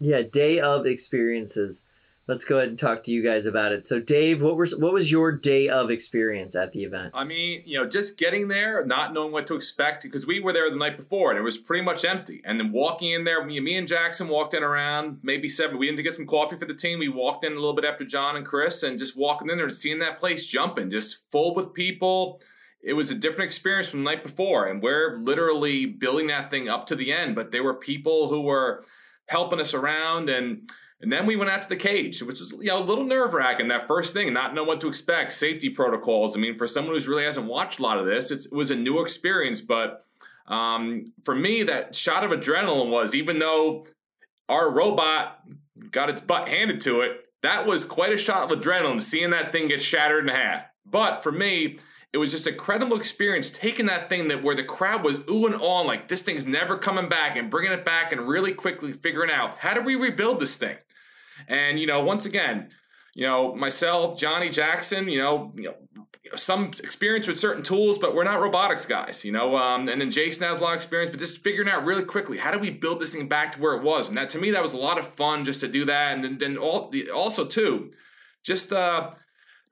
Yeah, day of experiences. Let's go ahead and talk to you guys about it. So, Dave, what was what was your day of experience at the event? I mean, you know, just getting there, not knowing what to expect, because we were there the night before and it was pretty much empty. And then walking in there, me, me and Jackson walked in around maybe seven. We didn't get some coffee for the team. We walked in a little bit after John and Chris and just walking in there and seeing that place jumping, just full with people. It was a different experience from the night before. And we're literally building that thing up to the end. But there were people who were helping us around and and then we went out to the cage, which was you know a little nerve wracking that first thing, not know what to expect, safety protocols. I mean, for someone who's really hasn't watched a lot of this, it was a new experience. But um, for me, that shot of adrenaline was even though our robot got its butt handed to it, that was quite a shot of adrenaline seeing that thing get shattered in half. But for me, it was just a credible experience taking that thing that where the crowd was ooh and on like this thing's never coming back and bringing it back and really quickly figuring out how do we rebuild this thing and you know once again you know myself johnny jackson you know, you know some experience with certain tools but we're not robotics guys you know um, and then jason has a lot of experience but just figuring out really quickly how do we build this thing back to where it was and that to me that was a lot of fun just to do that and then, then all, also too just uh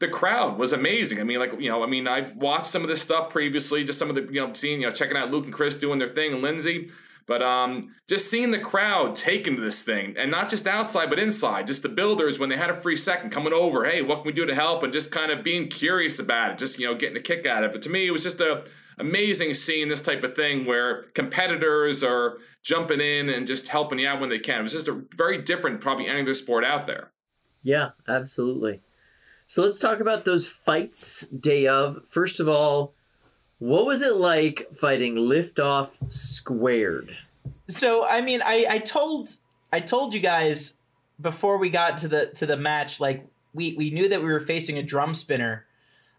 the crowd was amazing. I mean, like you know, I mean, I've watched some of this stuff previously, just some of the you know, seeing you know, checking out Luke and Chris doing their thing, and Lindsay. But um, just seeing the crowd taking to this thing, and not just outside but inside, just the builders when they had a free second coming over, hey, what can we do to help, and just kind of being curious about it, just you know, getting a kick out of it. But to me, it was just a amazing seeing this type of thing where competitors are jumping in and just helping you out when they can. It was just a very different, probably any other sport out there. Yeah, absolutely. So let's talk about those fights day of. First of all, what was it like fighting Liftoff Squared? So I mean, I I told I told you guys before we got to the to the match, like we we knew that we were facing a drum spinner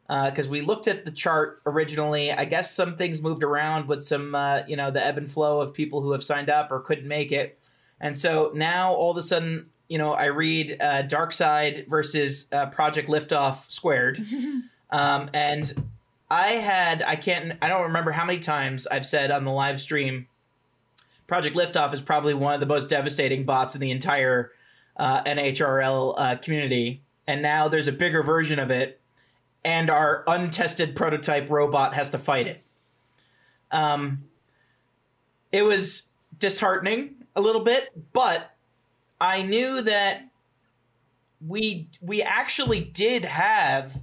because uh, we looked at the chart originally. I guess some things moved around with some uh, you know the ebb and flow of people who have signed up or couldn't make it, and so now all of a sudden you know, I read uh, Dark Side versus uh, Project Liftoff squared, um, and I had I can't I don't remember how many times I've said on the live stream, Project Liftoff is probably one of the most devastating bots in the entire uh, NHRL uh, community, and now there's a bigger version of it, and our untested prototype robot has to fight it. Um, it was disheartening a little bit, but I knew that we we actually did have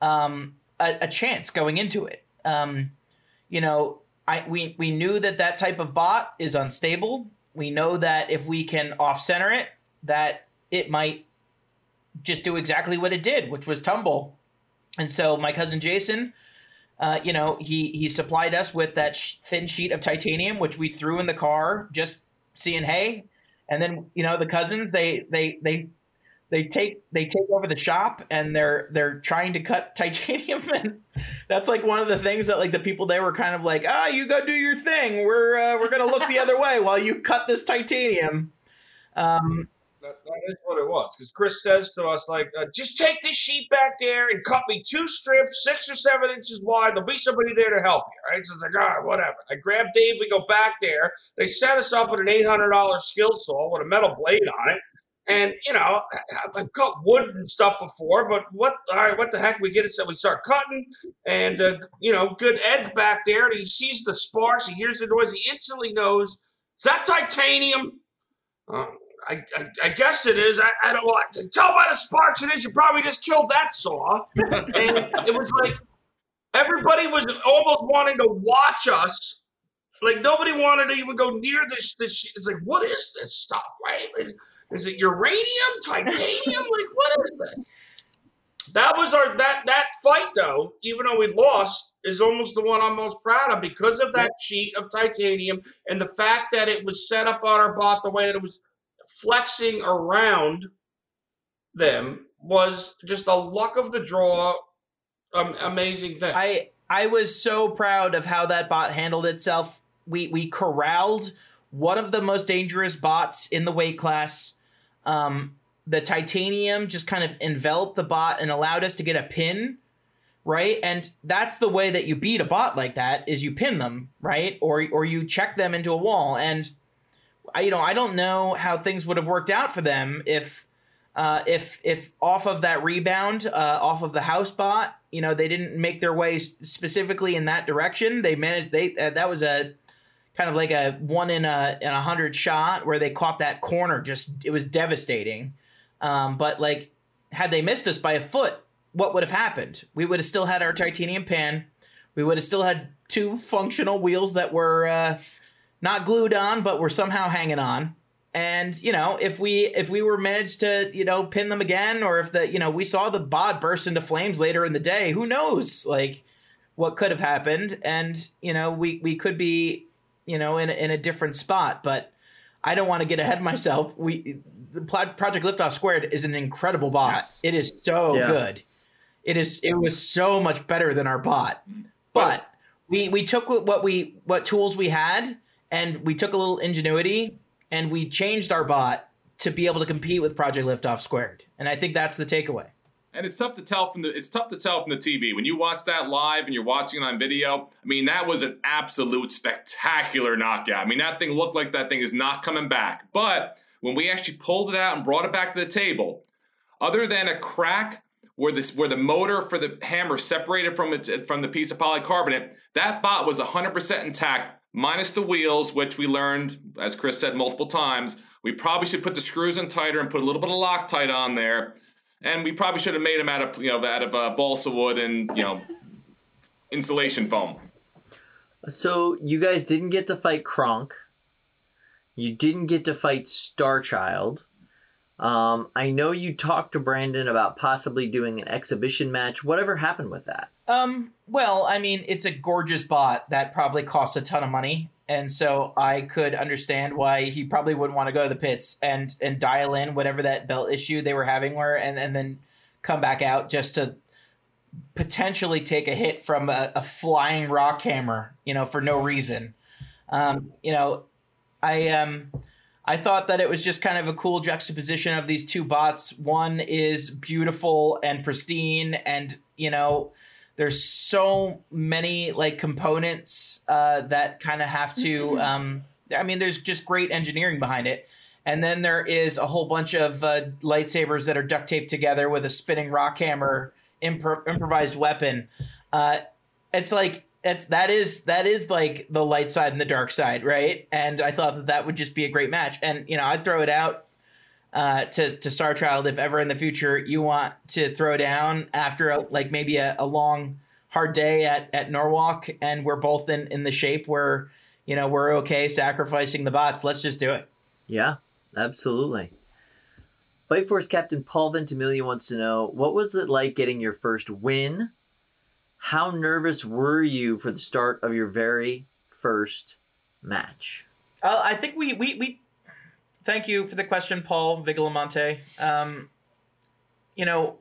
um, a, a, chance going into it. Um, you know, I we we knew that that type of bot is unstable. We know that if we can off center it, that it might just do exactly what it did, which was tumble. And so my cousin Jason uh, you know, he he supplied us with that sh- thin sheet of titanium, which we threw in the car, just seeing hey, and then you know the cousins they they they they take they take over the shop and they're they're trying to cut titanium and that's like one of the things that like the people there were kind of like ah you go do your thing we're uh, we're gonna look the other way while you cut this titanium um That, that is what it was. Because Chris says to us, like, uh, just take this sheet back there and cut me two strips, six or seven inches wide. There'll be somebody there to help you, right? So it's like, right, whatever. I grab Dave. We go back there. They set us up with an $800 skill saw with a metal blade on it. And, you know, I've cut wood and stuff before, but what, all right, what the heck? We get it. So we start cutting, and, uh, you know, good Ed's back there, and he sees the sparks. He hears the noise. He instantly knows, is that titanium? Uh, I, I, I guess it is. I, I don't. I tell by the sparks it is. You probably just killed that saw. and it was like everybody was almost wanting to watch us. Like nobody wanted to even go near this. This it's like, what is this stuff? Right? Is, is it uranium, titanium? like what is that? That was our that that fight though. Even though we lost, is almost the one I'm most proud of because of that sheet of titanium and the fact that it was set up on our bot the way that it was flexing around them was just a luck of the draw um, amazing thing. I I was so proud of how that bot handled itself. We we corralled one of the most dangerous bots in the weight class. Um, the titanium just kind of enveloped the bot and allowed us to get a pin, right? And that's the way that you beat a bot like that is you pin them, right? Or or you check them into a wall. And I you know I don't know how things would have worked out for them if uh, if if off of that rebound, uh, off of the house bot, you know, they didn't make their way specifically in that direction. They managed. They uh, that was a kind of like a one in a in a hundred shot where they caught that corner. Just it was devastating. Um, but like, had they missed us by a foot, what would have happened? We would have still had our titanium pan. We would have still had two functional wheels that were uh, not glued on, but were somehow hanging on and you know if we if we were managed to you know pin them again or if the you know we saw the bod burst into flames later in the day who knows like what could have happened and you know we we could be you know in a, in a different spot but i don't want to get ahead of myself we the project liftoff squared is an incredible bot it is so Yeah. good it is it was so much better than our bot but we we took what we what tools we had and we took a little ingenuity and we changed our bot to be able to compete with Project Liftoff Squared. And I think that's the takeaway. And it's tough to tell from the it's tough to tell from the TV when you watch that live and you're watching it on video. I mean, that was an absolute spectacular knockout. I mean, that thing looked like that thing is not coming back. But when we actually pulled it out and brought it back to the table, other than a crack where this where the motor for the hammer separated from it from the piece of polycarbonate, that bot was 100% intact, minus the wheels, which we learned, as Chris said multiple times, we probably should put the screws in tighter and put a little bit of Loctite on there. And we probably should have made them out of you know out of uh, balsa wood and you know insulation foam. So you guys didn't get to fight Kronk. You didn't get to fight Starchild. Um, I know you talked to Brandon about possibly doing an exhibition match. Whatever happened with that? Um, well, I mean, it's a gorgeous bot that probably costs a ton of money. And so I could understand why he probably wouldn't want to go to the pits and and dial in whatever that belt issue they were having were and, and then come back out just to potentially take a hit from a, a flying rock hammer, you know, for no reason. Um, you know, I um I thought that it was just kind of a cool juxtaposition of these two bots. One is beautiful and pristine, and you know, there's so many like components uh, that kind of have to. Um, I mean, there's just great engineering behind it. And then there is a whole bunch of uh, lightsabers that are duct taped together with a spinning rock hammer, impro- improvised weapon. Uh, it's like it's that is that is like the light side and the dark side, right? And I thought that that would just be a great match. And you know, I'd throw it out uh, to to Star Child if ever in the future you want to throw down after a, like maybe a, a long hard day at at Norwalk, and we're both in in the shape where you know we're okay sacrificing the bots. Let's just do it. Yeah, absolutely. Fight Force Captain Paul Ventimiglia wants to know what was it like getting your first win? how nervous were you for the start of your very first match? Uh, I think we, we we thank you for the question, Paul Vigilamonte. Um, you know,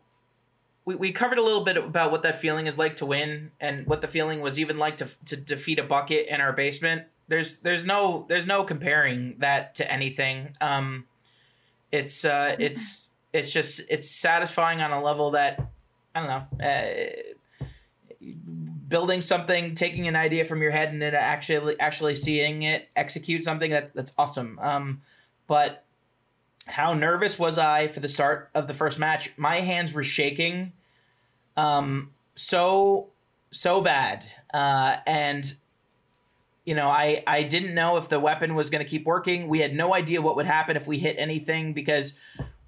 we, we covered a little bit about what that feeling is like to win, and what the feeling was even like to to defeat a bucket in our basement. There's there's no there's no comparing that to anything. Um, it's uh, it's it's just it's satisfying on a level that I don't know. Uh, building something, taking an idea from your head, and then actually actually seeing it execute something that's that's awesome. Um, but how nervous was I for the start of the first match? My hands were shaking, um, so so bad, uh, and you know I I didn't know if the weapon was going to keep working. We had no idea what would happen if we hit anything because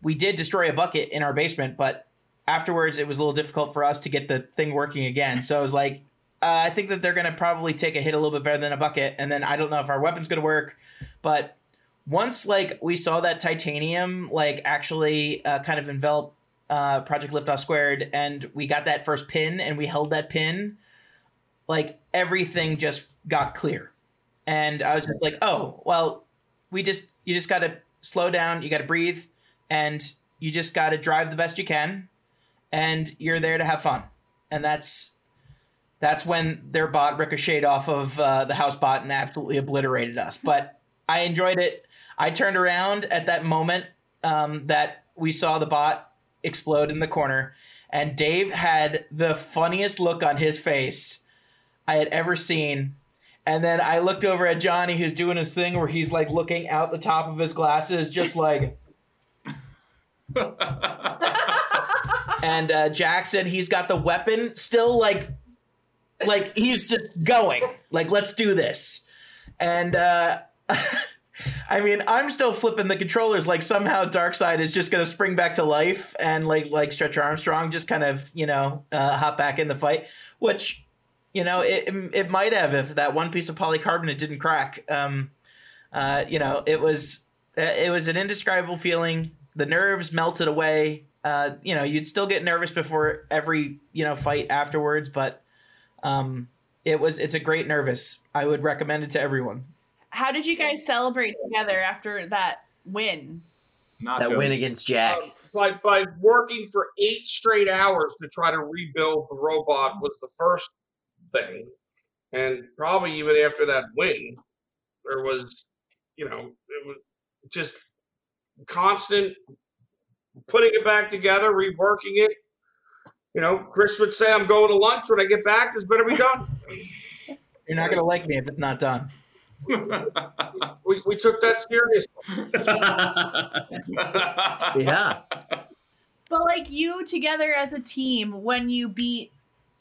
we did destroy a bucket in our basement, but afterwards it was a little difficult for us to get the thing working again. So I was like, uh, I think that they're going to probably take a hit a little bit better than a bucket, and then I don't know if our weapon's going to work, but once like we saw that titanium like actually uh, kind of envelop uh, Project Liftoff Squared, and we got that first pin, and we held that pin, like everything just got clear, and I was just like, oh well, we just you just got to slow down, you got to breathe, and you just got to drive the best you can, and you're there to have fun, and that's that's when their bot ricocheted off of uh, the house bot and absolutely obliterated us. But I enjoyed it. I turned around at that moment um, that we saw the bot explode in the corner, and Dave had the funniest look on his face I had ever seen. And then I looked over at Johnny, who's doing his thing where he's like looking out the top of his glasses, just like. and uh, Jackson, he's got the weapon still like like he's just going like let's do this and uh i mean i'm still flipping the controllers like somehow darkseid is just going to spring back to life and like like stretch armstrong just kind of you know uh, hop back in the fight which you know it, it might have if that one piece of polycarbonate didn't crack um uh you know it was it was an indescribable feeling the nerves melted away uh you know you'd still get nervous before every you know fight afterwards but um, it was it's a great nervous. I would recommend it to everyone. How did you guys celebrate together after that win? That win against Jack. Um, by by working for eight straight hours to try to rebuild the robot was the first thing, and probably even after that win, there was, you know, it was just constant putting it back together, reworking it. You know, Chris would say, "I'm going to lunch when I get back. This better be done." You're not gonna like me if it's not done. We, we took that seriously. yeah. But like you together as a team when you beat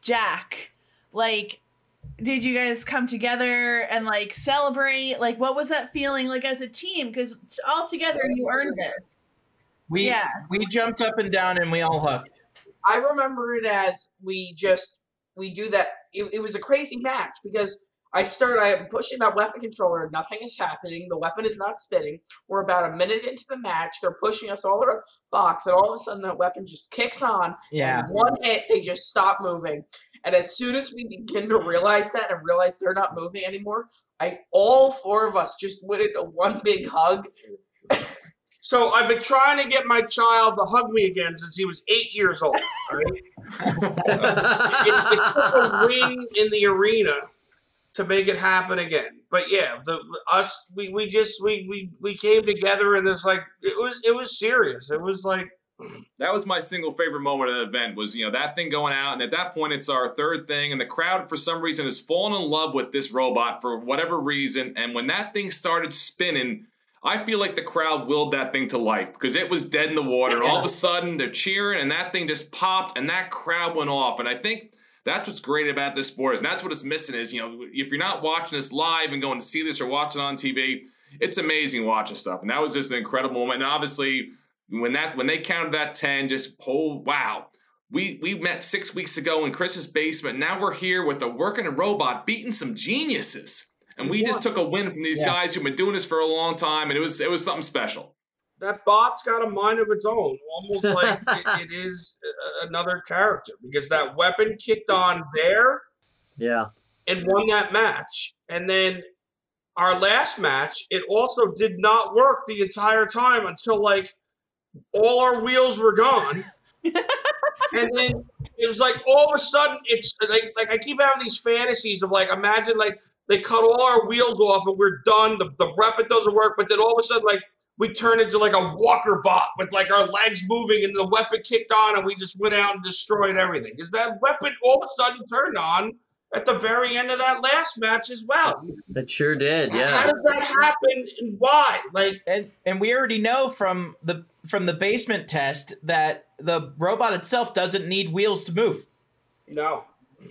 Jack, like did you guys come together and like celebrate? Like what was that feeling like as a team? Because all together you earned this. We Yeah. we jumped up and down and we all hugged. I remember it as we just we do that. It, it was a crazy match because I start. I am pushing that weapon controller. Nothing is happening. The weapon is not spinning. We're about a minute into the match. They're pushing us all around the box, and all of a sudden that weapon just kicks on. Yeah. And one hit, they just stop moving. And as soon as we begin to realize that and realize they're not moving anymore, I all four of us just went into one big hug. So I've been trying to get my child to hug me again since he was eight years old. right? it, it took a win in the arena to make it happen again. But yeah, the us we, we just we, we we came together and it's like it was it was serious. It was like that was my single favorite moment of the event was you know that thing going out and at that point it's our third thing and the crowd for some reason has fallen in love with this robot for whatever reason and when that thing started spinning i feel like the crowd willed that thing to life because it was dead in the water and all of a sudden they're cheering and that thing just popped and that crowd went off and i think that's what's great about this sport is and that's what it's missing is you know if you're not watching this live and going to see this or watching on tv it's amazing watching stuff. And that was just an incredible moment. And obviously when that when they counted that 10 just oh wow. We we met six weeks ago in chris's basement. Now we're here with a working robot beating some geniuses. And we just took a win from these Yeah. guys who've been doing this for a long time. And it was it was something special that bot's got a mind of its own, almost like it, it is another character because that weapon kicked on there Yeah. and won that match. And then our last match, it also did not work the entire time until like all our wheels were gone. and then it was like all of a sudden it's like like I keep having these fantasies of like imagine like they cut all our wheels off and we're done. The the weapon doesn't work, but then all of a sudden like we turned into like a walker bot with like our legs moving and the weapon kicked on and we just went out and destroyed everything. Because that weapon all of a sudden turned on at the very end of that last match as well. It sure did. Yeah. How Yeah. does that happen and why? Like and and we already know from the from the basement test that the robot itself doesn't need wheels to move. no.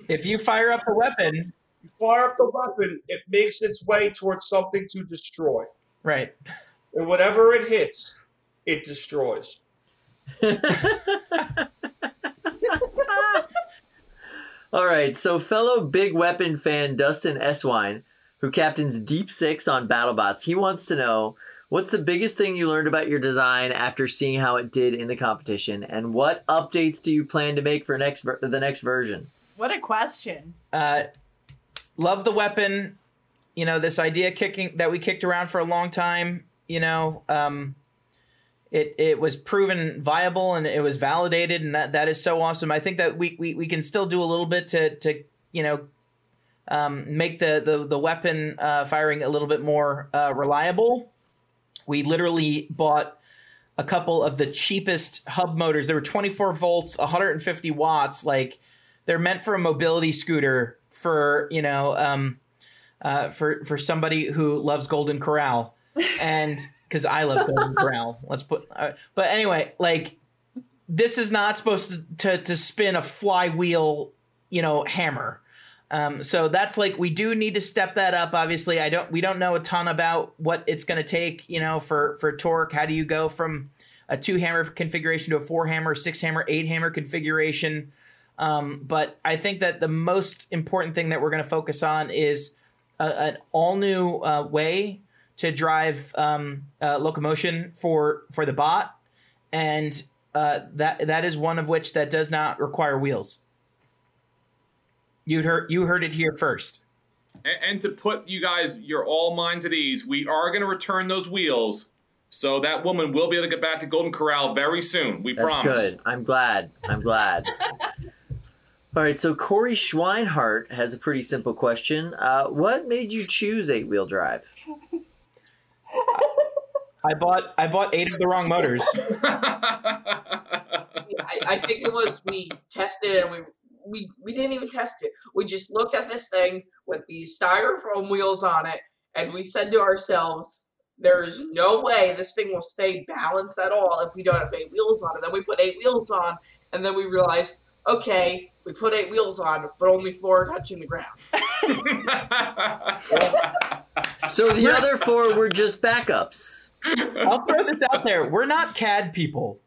If you fire up the weapon, You fire up the weapon, it makes its way towards something to destroy. right? And whatever it hits, it destroys. All right, so fellow big weapon fan Dustin Eswine, who captains Deep Six on BattleBots, he wants to know what's the biggest thing you learned about your design after seeing how it did in the competition, and what updates do you plan to make for next ver- the next version? What a question. Uh, love the weapon. You know this idea kicking that we kicked around for a long time. You know, um, it it was proven viable and it was validated, and that that is so awesome. I think that we we, we can still do a little bit to to you know um, make the the the weapon uh, firing a little bit more uh, reliable. We literally bought a couple of the cheapest hub motors. They were 24 volts, 150 watts. Like they're meant for a mobility scooter for you know um, uh, for for somebody who loves Golden Corral, and because I love Golden Corral. Let's put. Uh, but anyway, like this is not supposed to, to to spin a flywheel, you know, hammer. Um, so that's like we do need to step that up. Obviously, I don't. We don't know a ton about what it's going to take. You know, for for torque. How do you go from a two hammer configuration to a four hammer, six hammer, eight hammer configuration? Um, but I think that the most important thing that we're going to focus on is a, an all new uh, way to drive um, uh, locomotion for for the bot, and uh, that that is one of which that does not require wheels. You heard you heard it here first. And, and to put you guys, your all minds at ease, we are going to return those wheels. So that woman will be able to get back to Golden Corral very soon. We That's promise. good. I'm glad. I'm glad. All right, so Corey Schweinhart has a pretty simple question. Uh, what made you choose eight wheel drive? I bought I bought eight of the wrong motors. I, I think it was we tested and we, we we didn't even test it. We just looked at this thing with these styrofoam wheels on it, and we said to ourselves, "There is no way this thing will stay balanced at all if we don't have eight wheels on it." Then we put eight wheels on, and then we realized, okay, we put eight wheels on, but only four are touching the ground. So the other four were just backups. I'll throw this out there. We're not CAD people,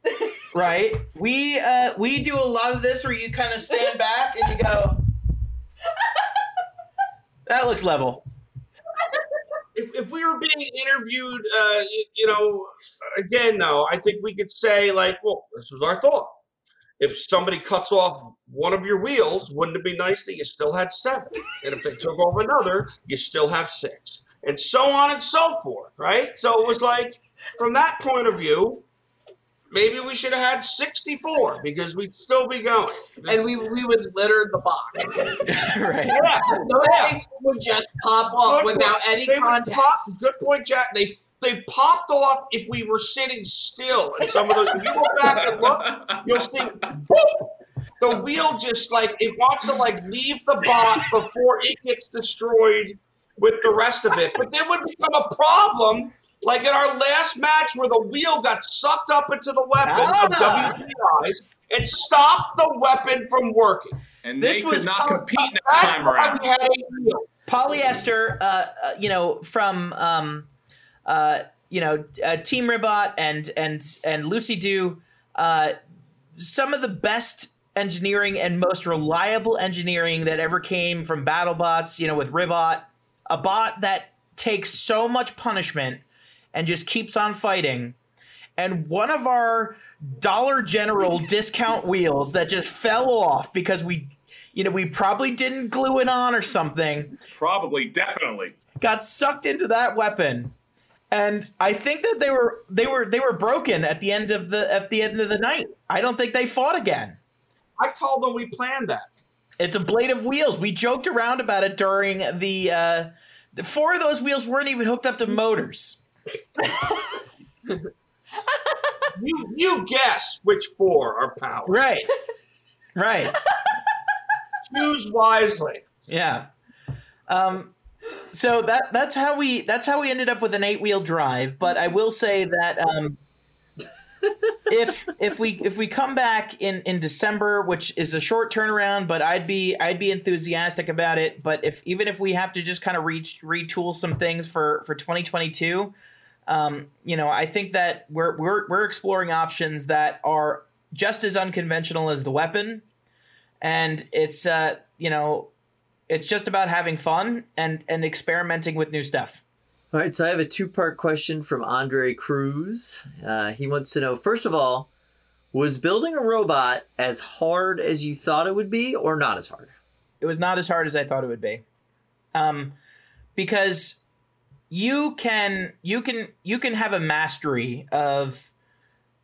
right? We uh, we do a lot of this where you kind of stand back and you go, "That looks level." if, if we were being interviewed, uh, you, you know, again, though, I think we could say, like, well, this was our thought. If somebody cuts off one of your wheels, wouldn't it be nice that you still had seven? And if they took off another, you still have six. And so on and so forth, right? So it was like, from that point of view, maybe we should have had 64 because we'd still be going. And we we would litter the box. right. Yeah. Those Yeah. things would just pop off Good without point. any They would context. pop- good point, Jack. They they popped off if we were sitting still. And some of those, if you go back and look, you'll see boop, the wheel just like it wants to like leave the bot before it gets destroyed with the rest of it. But there would become a problem. Like in our last match, where the wheel got sucked up into the weapon of Ah. WPIs and stopped the weapon from working. And This they was could not power- compete next time around. we had eight wheels. polyester, uh, uh, you know, from um, uh, you know, uh, Team Ribbot and and and Lucy Du, uh, some of the best engineering and most reliable engineering that ever came from BattleBots. You know, with Ribbot, a bot that takes so much punishment and just keeps on fighting. and one of our Dollar General discount wheels that just fell off because we, you know, we probably didn't glue it on or something, Probably, definitely. got sucked into that weapon. And I think that they were they were they were broken at the end of the at the end of the night. I don't think they fought again. I told them we planned that. It's a blade of wheels. We joked around about it during the uh the four of those wheels weren't even hooked up to motors. You you guess which four are powered. Right. Right. Choose wisely. Yeah. Um so that that's how we that's how we ended up with an eight wheel drive. But I will say that um if if we if we come back in in December, which is a short turnaround, but I'd be I'd be enthusiastic about it. But if even if we have to just kind of retool some things for for 2022, um, you know, I think that we're we're we're exploring options that are just as unconventional as the weapon, and it's uh you know, it's just about having fun and and experimenting with new stuff. All right, so I have a two part question from Andre Cruz. Uh, he wants to know first of all, was building a robot as hard as you thought it would be, or not as hard? it was not as hard as I thought it would be. Um, because you can you can you can have a mastery of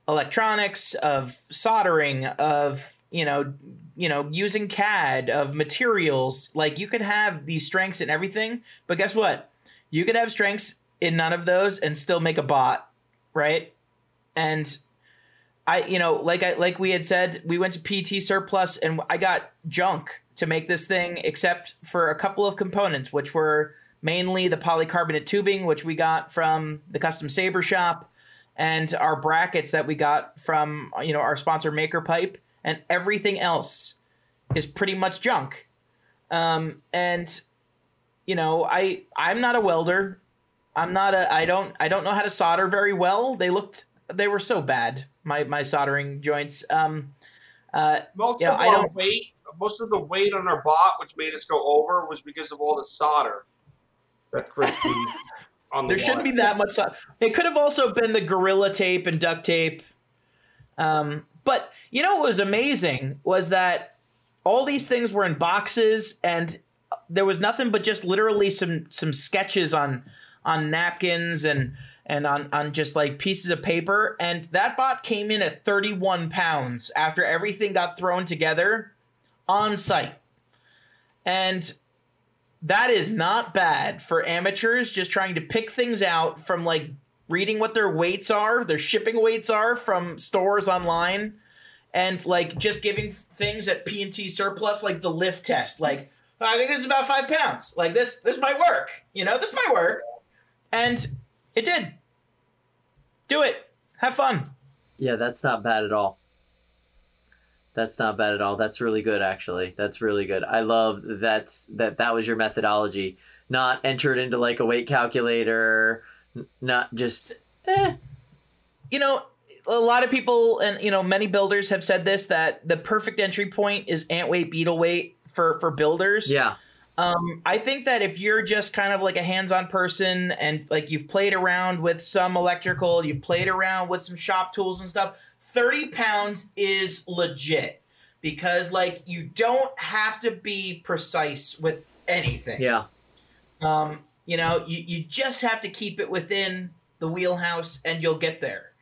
electronics, of soldering, of you know you know using CAD, of materials. Like you can have these strengths and everything, but guess what? You could have strengths in none of those and still make a bot, right? And I, you know, like I like we had said, we went to PT surplus and I got junk to make this thing, except for a couple of components, which were mainly the polycarbonate tubing, which we got from the custom saber shop, and our brackets that we got from you know our sponsor Maker Pipe, and everything else is pretty much junk. Um, and you know, I I'm not a welder. I'm not a I don't I don't know how to solder very well. They looked they were so bad. My my soldering joints. Um uh Most you know, of I our don't weight, most of the weight on our bot, which made us go over, was because of all the solder that Chris on the there shouldn't be that much solder. It could have also been the gorilla tape and duct tape. Um but you know what was amazing was that all these things were in boxes and there was nothing but just literally some some sketches on on napkins and and on on just like pieces of paper. And that bot came in at 31 pounds after everything got thrown together on site. And that is not bad for amateurs just trying to pick things out from like reading what their weights are their shipping weights are from stores online and like just giving things at P&T surplus like the lift test like I think this is about five pounds. Like this, this might work. You know, this might work, and it did. Do it. Have fun. Yeah, that's not bad at all. That's not bad at all. That's really good, actually. That's really good. I love that's that that was your methodology. Not enter it into like a weight calculator. Not just eh. You know, a lot of people and you know many builders have said this that the perfect entry point is ant weight, beetle weight for for builders. Yeah. Um, I think that if you're just kind of like a hands-on person and like you've played around with some electrical, you've played around with some shop tools and stuff, 30 pounds is legit because like you don't have to be precise with anything. Yeah. Um, you know, you, you just have to keep it within the wheelhouse and you'll get there.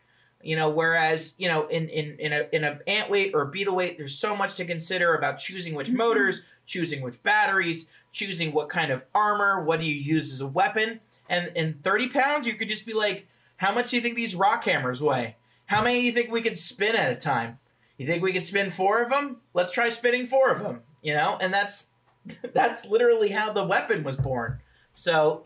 You know, whereas, you know, in, in, in a in a ant weight or a beetle weight, there's so much to consider about choosing which mm-hmm. motors, choosing which batteries, choosing what kind of armor, what do you use as a weapon. And in 30 pounds, you could just be like, how much do you think these rock hammers weigh? How many do you think we could spin at a time? You think we could spin four of them? Let's try spinning four of them. You know, and that's that's literally how the weapon was born. So,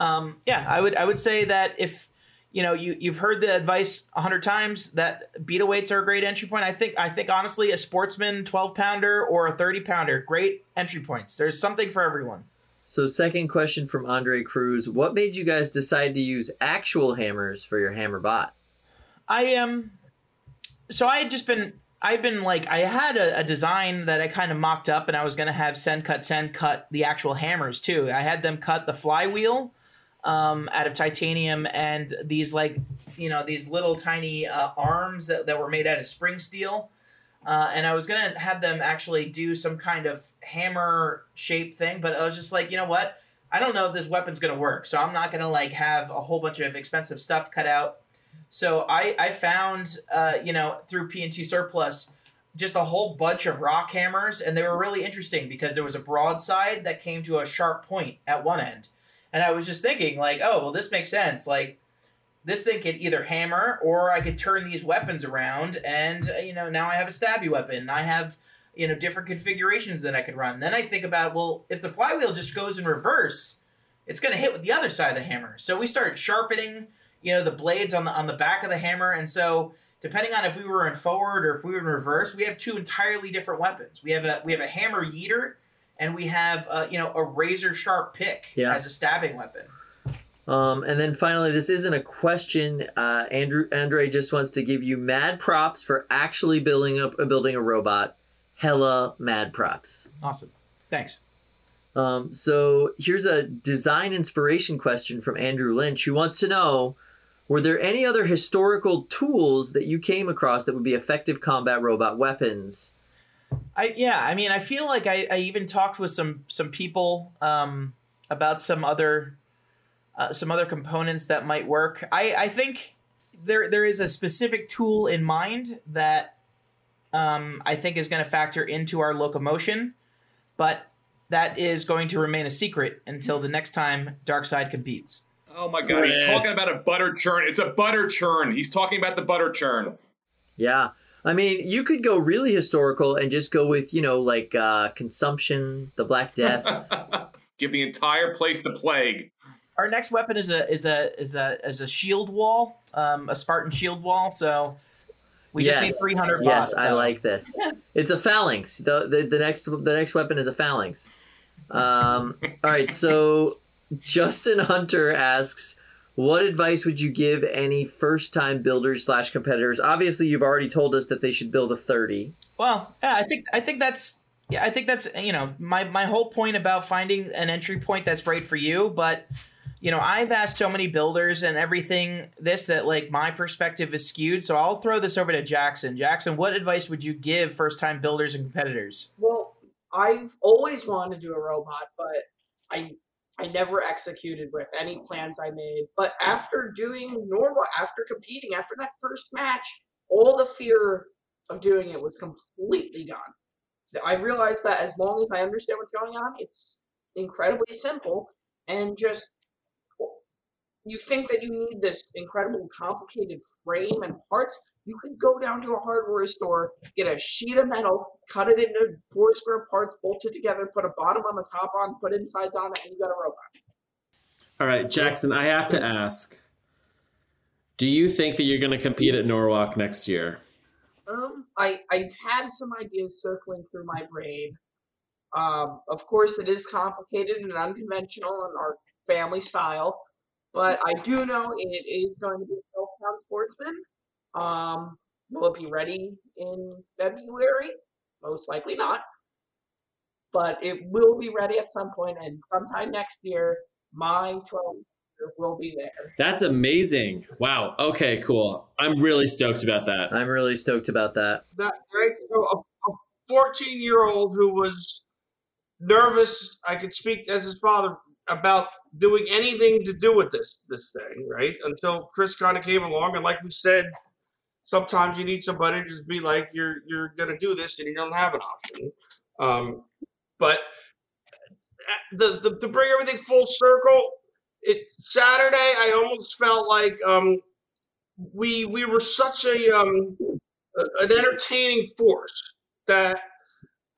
um, yeah, I would I would say that if you know you you've heard the advice a hundred times that beetle weights are a great entry point. I think I think honestly a sportsman twelve pounder or a thirty pounder great entry points. There's something for everyone. So, second question from Andre Cruz: What made you guys decide to use actual hammers for your hammer bot? I am. Um, so I had just been. I've been like I had a, a design that I kind of mocked up, and I was gonna have send cut send cut the actual hammers too. I had them cut the flywheel um, out of titanium and these like you know these little tiny uh, arms that, that were made out of spring steel. Uh, and I was gonna have them actually do some kind of hammer shape thing, but I was just like, you know what? I don't know if this weapon's gonna work, so I'm not gonna like have a whole bunch of expensive stuff cut out. So I I found uh, you know through P&T surplus just a whole bunch of rock hammers, and they were really interesting because there was a broadside that came to a sharp point at one end, and I was just thinking like, oh well, this makes sense. Like this thing could either hammer or I could turn these weapons around, and uh, you know now I have a stabby weapon. I have you know different configurations that I could run. Then I think about well, if the flywheel just goes in reverse, it's going to hit with the other side of the hammer. So we start sharpening you know the blades on the on the back of the hammer, and so depending on if we were in forward or if we were in reverse, we have two entirely different weapons. We have a we have a hammer yeeter, and we have uh, you know a razor sharp pick Yeah. as a stabbing weapon. Um, and then finally, this isn't a question. Uh, Andrew Andre just wants to give you mad props for actually building up uh, building a robot. Hella mad props. Awesome. Thanks. Um, so here's a design inspiration question from Andrew Lynch, who wants to know: Were there any other historical tools that you came across that would be effective combat robot weapons? I yeah, I mean, I feel like I, I even talked with some some people um, about some other uh, some other components that might work. I I think there there is a specific tool in mind that um, I think is going to factor into our locomotion, but that is going to remain a secret until the next time Darkseid competes. Oh my god, he's talking about a butter churn. It's a butter churn. He's talking about the butter churn. Yeah. I mean, you could go really historical and just go with, you know, like uh, consumption, the Black Death. Give the entire place the plague. Our next weapon is a is a is a is a shield wall, um, a Spartan shield wall. So we just need three hundred. Yes, I like this. It's a phalanx. The, the the next the next weapon is a phalanx. Um, all right, so Justin Hunter asks, what advice would you give any first time builders slash competitors? Obviously, you've already told us that they should build a thirty. Well, yeah, I think I think that's yeah, I think that's you know my my whole point about finding an entry point that's right for you. But you know, I've asked so many builders and everything this that like my perspective is skewed. So I'll throw this over to Jackson. Jackson, what advice would you give first time builders and competitors? Well, I've always wanted to do a robot, but I I never executed with any plans I made. But after doing normal, after competing, after that first match, all the fear of doing it was completely gone. I realized that as long as I understand what's going on, it's incredibly simple and just you think that you need this incredible complicated frame and parts you could go down to a hardware store get a sheet of metal cut it into four square parts bolt it together put a bottom on the top on put insides on it and you got a robot All right, Jackson, I have to ask. Do you think that you're going to compete at Norwalk next year? um i i've had some ideas circling through my brain um of course it is complicated and unconventional in our family style but i do know it is going to be a self-town sportsman um will it be ready in february most likely not but it will be ready at some point and sometime next year my 12 will be there That's amazing. Wow. Okay, cool. I'm really stoked about that. I'm really stoked about that. that right? So a, a 14 year old who was nervous, I could speak as his father about doing anything to do with this this thing, right? Until Chris kind of came along, and like we said, sometimes you need somebody to just be like, "You're you're gonna do this," and you don't have an option. Um, but uh, the, the bring everything full circle, it Saturday I almost felt like um, we we were such a um, an entertaining force that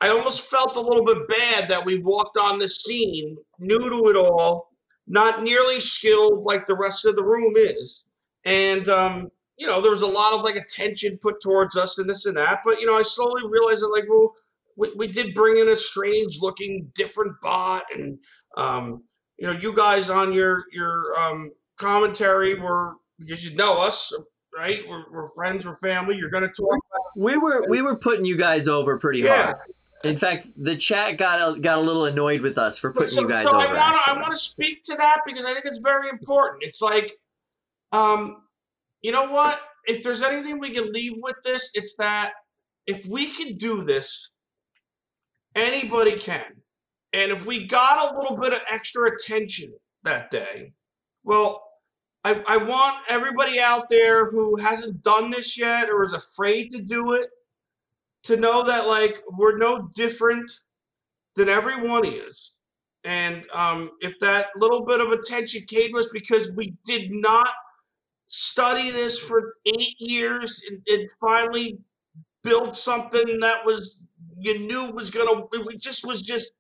I almost felt a little bit bad that we walked on the scene, new to it all, not nearly skilled like the rest of the room is, and um, you know there was a lot of like attention put towards us and this and that. But you know I slowly realized that like well we, we did bring in a strange looking different bot and um, you know you guys on your your um, commentary were because you know us right we're, we're friends we're family you're going to talk We were we were putting you guys over pretty yeah hard. In fact, the chat got a, got a little annoyed with us for putting so, you guys so over. I want to I want to speak to that because I think it's very important. It's like, um, you know what? If there's anything we can leave with this, it's that if we can do this, anybody can. And if we got a little bit of extra attention that day, well, I, I want everybody out there who hasn't done this yet or is afraid to do it to know that like we're no different than everyone is. And um, if that little bit of attention came was because we did not study this for eight years and, and finally built something that was you knew was gonna it just was just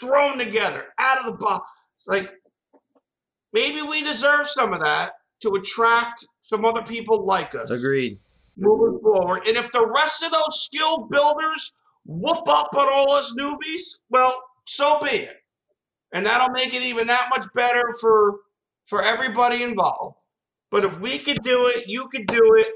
thrown together out of the box. Like maybe we deserve some of that to attract some other people like us Agreed. Moving forward. And if the rest of those skilled builders whoop up on all us newbies, well, so be it. And that'll make it even that much better for for everybody involved. But if we could do it, you could do it.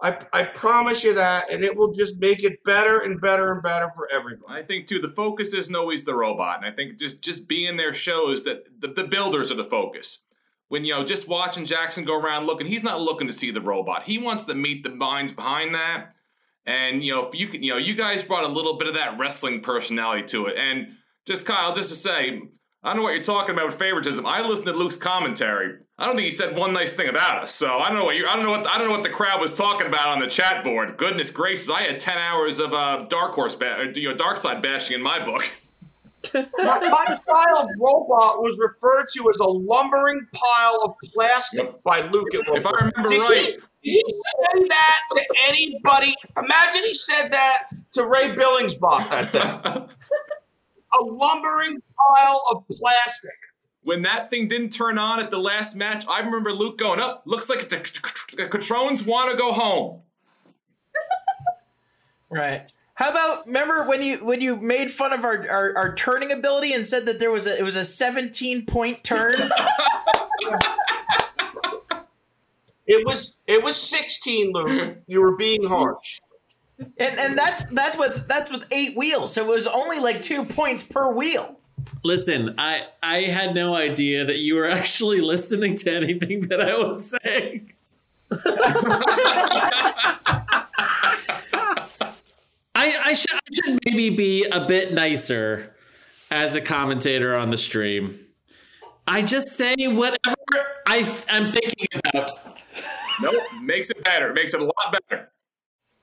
I, I promise you that, and it will just make it better and better and better for everybody. I think too the focus isn't always the robot, and I think just just being there shows that the, the builders are the focus. When you know, just watching Jackson go around looking, he's not looking to see the robot. He wants to meet the minds behind that. And you know, if you can, you know, you guys brought a little bit of that wrestling personality to it. And just Kyle, just to say, I don't know what you're talking about with favoritism. I listened to Luke's commentary. I don't think he said one nice thing about us. So I don't know what you. I don't know what. I don't know what the crowd was talking about on the chat board. Goodness gracious, I had ten hours of uh, Dark Horse, ba- you know, Dark Side bashing in my book. my, my child robot was referred to as a lumbering pile of plastic by Luke If I remember Did right. he, did he say that to anybody? Imagine he said that to Ray Billingsbot that day. a lumbering pile of plastic. when that thing didn't turn on at the last match, I remember Luke going up. Looks like the, the Catrones want to go home. Right. How about remember when you when you made fun of our, our, our turning ability and said that there was a it was a 17 point turn? It was it was 16, Luke. You were being harsh. and and that's that's with that's with eight wheels, so it was only like two points per wheel. Listen, I I had no idea that you were actually listening to anything that I was saying. I I should I should maybe be a bit nicer as a commentator on the stream. I just say whatever I I'm thinking about. Nope, makes it better. Makes it a lot better.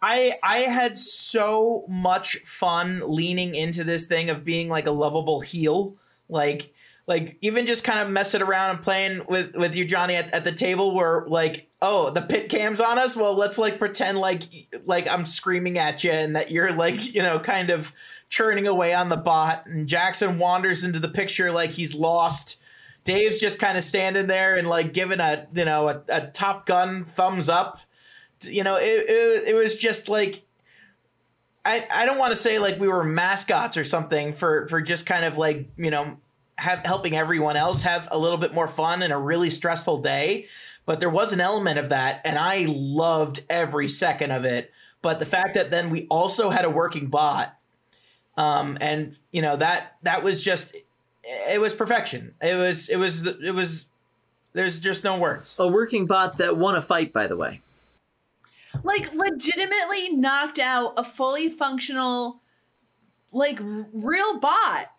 I I had so much fun leaning into this thing of being like a lovable heel, like like even just kind of messing around and playing with with you, Johnny, at, at the table where like oh the pit cam's on us. Well, let's like pretend like like I'm screaming at you and that you're like you know kind of churning away on the bot, and Jackson wanders into the picture like he's lost. Dave's just kind of standing there and like giving a you know a, a Top Gun thumbs up. You know, it, it, it was just like I, I don't want to say like we were mascots or something for for just kind of like you know have helping everyone else have a little bit more fun in a really stressful day but there was an element of that and i loved every second of it but the fact that then we also had a working bot um and you know that that was just it was perfection it was it was it was there's just no words A working bot that won a fight, by the way. like legitimately knocked out a fully functional like r- real bot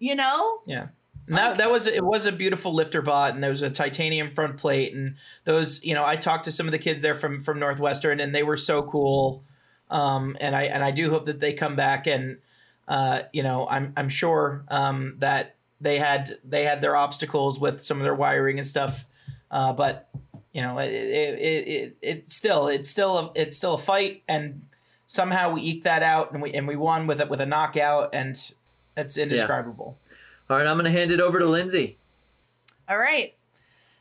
you know Yeah. That, that was it was a beautiful lifter bot and there was a titanium front plate and those you know I talked to some of the kids there from from Northwestern and they were so cool. Um, and I and I do hope that they come back and uh, you know I'm I'm sure um, that they had they had their obstacles with some of their wiring and stuff. Uh, but you know it it, it, it it still it's still a, it's still a fight and somehow we eked that out and we and we won with it with a knockout and it's indescribable. All right, I'm going to hand it over to Lindsay. All right.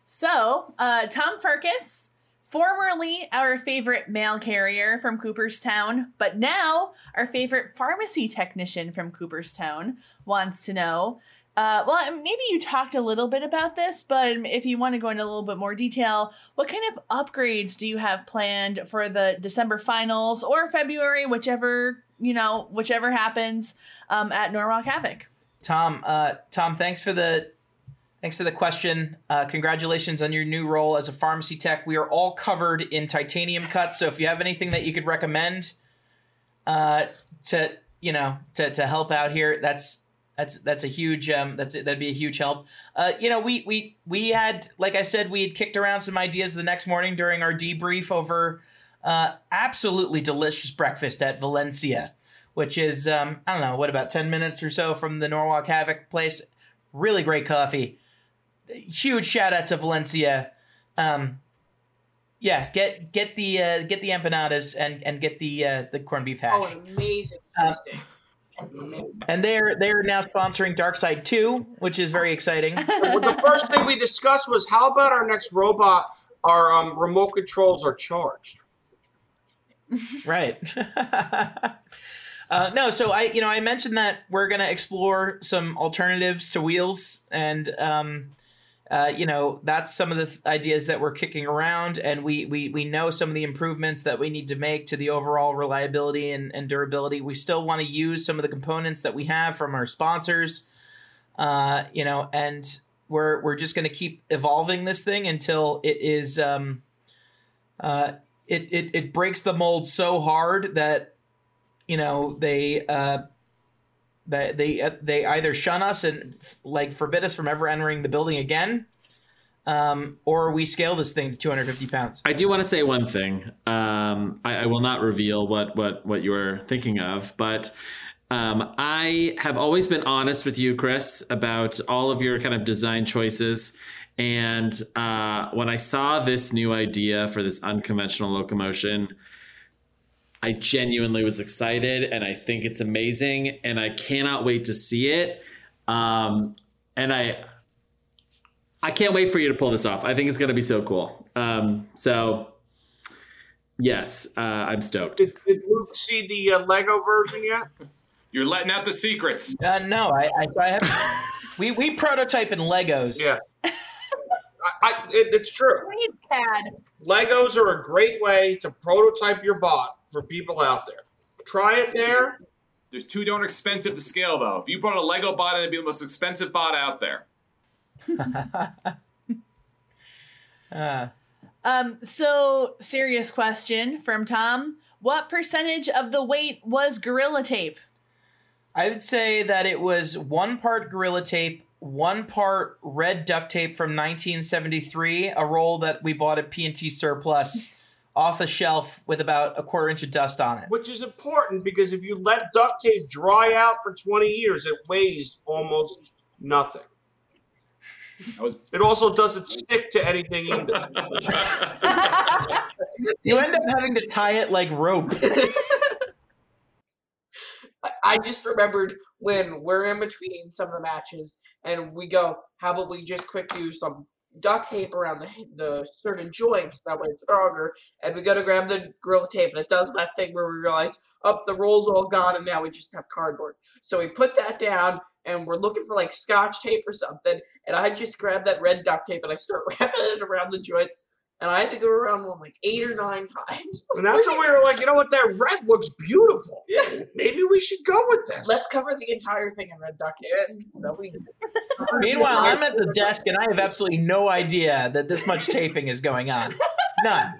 So, uh, Tom Farkas, formerly our favorite mail carrier from Cooperstown, but now our favorite pharmacy technician from Cooperstown, wants to know Uh, well, maybe you talked a little bit about this, but if you want to go into a little bit more detail, what kind of upgrades do you have planned for the December finals or February, whichever you know, whichever happens um, at Norwalk Havoc? Tom, uh, Tom, thanks for the thanks for the question. Uh, congratulations on your new role as a pharmacy tech. We are all covered in titanium cuts, so if you have anything that you could recommend uh, to you know to to help out here, that's that's that's a huge um that's that'd be a huge help. Uh, you know, we we we had like I said, we had kicked around some ideas the next morning during our debrief over uh, absolutely delicious breakfast at Valencia, which is um I don't know what about ten minutes or so from the Norwalk Havoc place. Really great coffee. Huge shout out to Valencia. Um, yeah, get get the uh, get the empanadas and and get the uh, the corned beef hash. Oh, amazing Uh, sticks. And they're they're now sponsoring Dark Side 2, which is very exciting. Well, the first thing we discussed was how about our next robot? Our um, remote controls are charged. right. uh, no, so I you know I mentioned that we're gonna explore some alternatives to wheels, and um, uh, you know that's some of the th- ideas that we're kicking around, and we we we know some of the improvements that we need to make to the overall reliability and, and durability. We still want to use some of the components that we have from our sponsors, uh, you know, and we're we're just gonna keep evolving this thing until it is. Um, uh, it, it it breaks the mold so hard that you know they uh that they uh, they either shun us and like forbid us from ever entering the building again um or we scale this thing to 250 pounds I do want to say one thing. Um, I, I will not reveal what what what you were thinking of, but um, I have always been honest with you, Chris, about all of your kind of design choices. And uh, when I saw this new idea for this unconventional locomotion, I genuinely was excited, and I think it's amazing, and I cannot wait to see it. Um, and I I can't wait for you to pull this off. I think it's going to be so cool. Um, so, yes, uh, I'm stoked. Did, did Luke see the uh, Lego version yet? You're letting out the secrets. uh no i i, I have we we prototype in legos Yeah. I, I it, it's true. Please, Cad. Legos are a great way to prototype your bot for people out there. Try it there. There's too darn expensive to scale, though. If you brought a Lego bot, it'd be the most expensive bot out there. uh, Um, so serious question from Tom. What percentage of the weight was gorilla tape? I would say that it was one part Gorilla Tape, one part red duct tape from 1973, a roll that we bought at P&T Surplus off a shelf with about a quarter inch of dust on it. Which is important because if you let duct tape dry out for 20 years, it weighs almost nothing. It also doesn't stick to anything either. You end up having to tie it like rope. I- I just remembered when we're in between some of the matches and we go, how about we just quick do some duct tape around the, the certain joints that way it's stronger and we go to grab the gorilla tape and it does that thing where we realize up the roll's all gone and now we just have cardboard. So we put that down and we're looking for like scotch tape or something and i just grab that red duct tape and i start wrapping it around the joints and i had to go around one like eight or nine times And that's when we were like, you know what, that red looks beautiful. yeah Maybe we should go with this. let's cover the entire thing in red duct tape so we Meanwhile, I'm at the desk and I have absolutely no idea that this much taping is going on. None.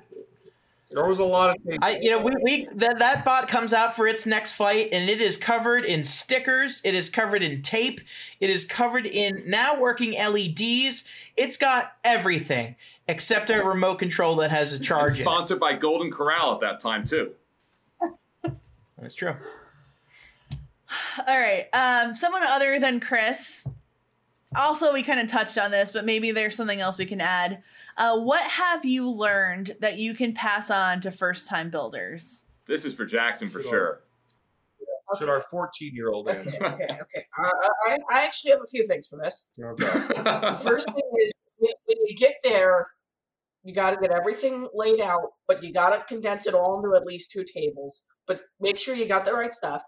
There was a lot of tape. I, you know, we, we that that bot comes out for its next fight, and it is covered in stickers. It is covered in tape. It is covered in now working LEDs. It's got everything except a remote control that has a charge. in it. Sponsored by Golden Corral at that time, too. That's true. All right. Um, someone other than Chris. Also, we kind of touched on this, but maybe there's something else we can add. Uh, what have you learned that you can pass on to first time builders? This is for Jackson for Sure. sure. Should our 14 year old okay answer? okay okay I, I, I actually have a few things for this Okay. The first thing is when when you get there, you got to get everything laid out, but you got to condense it all into at least two tables. But make sure you got the right stuff.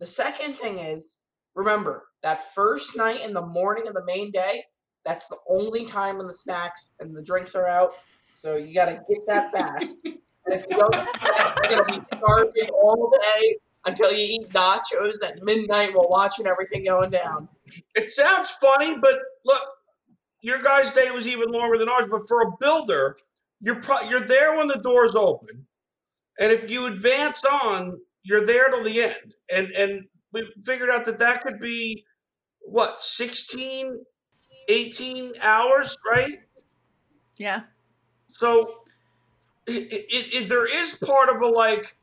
The second thing is remember, that first night in the morning of the main day, that's the only time when the snacks and the drinks are out. So you got to get that fast. and if you don't, you're gonna be starving all day until you eat nachos at midnight while watching everything going down. It sounds funny, but look, your guys' day was even longer than ours. But for a builder, you're pro- you're there when the doors open, and if you advance on, you're there till the end. And and we figured out that that could be what 16, 18 hours, right? Yeah. So it, it, it, there is part of a like,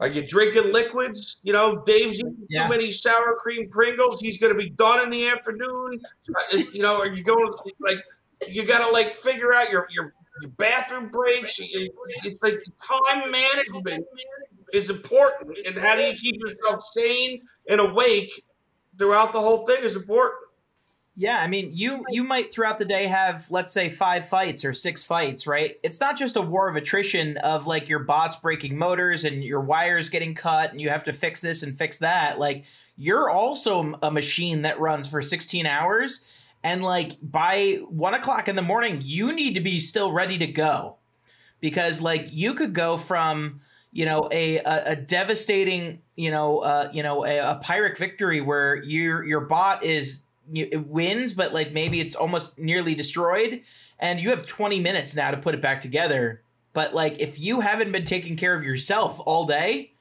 are you drinking liquids? You know, Dave's eating Yeah. too many sour cream Pringles. He's going to be done in the afternoon. Uh, You know, are you going like you got to like figure out your your, your bathroom breaks? It's like time management is important, and how do you keep yourself sane and awake throughout the whole thing is important. Yeah, I mean, you you might throughout the day have let's say five fights or six fights, right? It's not just a war of attrition of like your bots breaking motors and your wires getting cut and you have to fix this and fix that. Like you're also a machine that runs for 16 hours, and like by one o'clock in the morning, you need to be still ready to go because like you could go from you know a a, a devastating you know uh, you know a, a pyrrhic victory where your your bot is it wins but like maybe it's almost nearly destroyed. And you have 20 minutes now to put it back together. But like if you haven't been taking care of yourself all day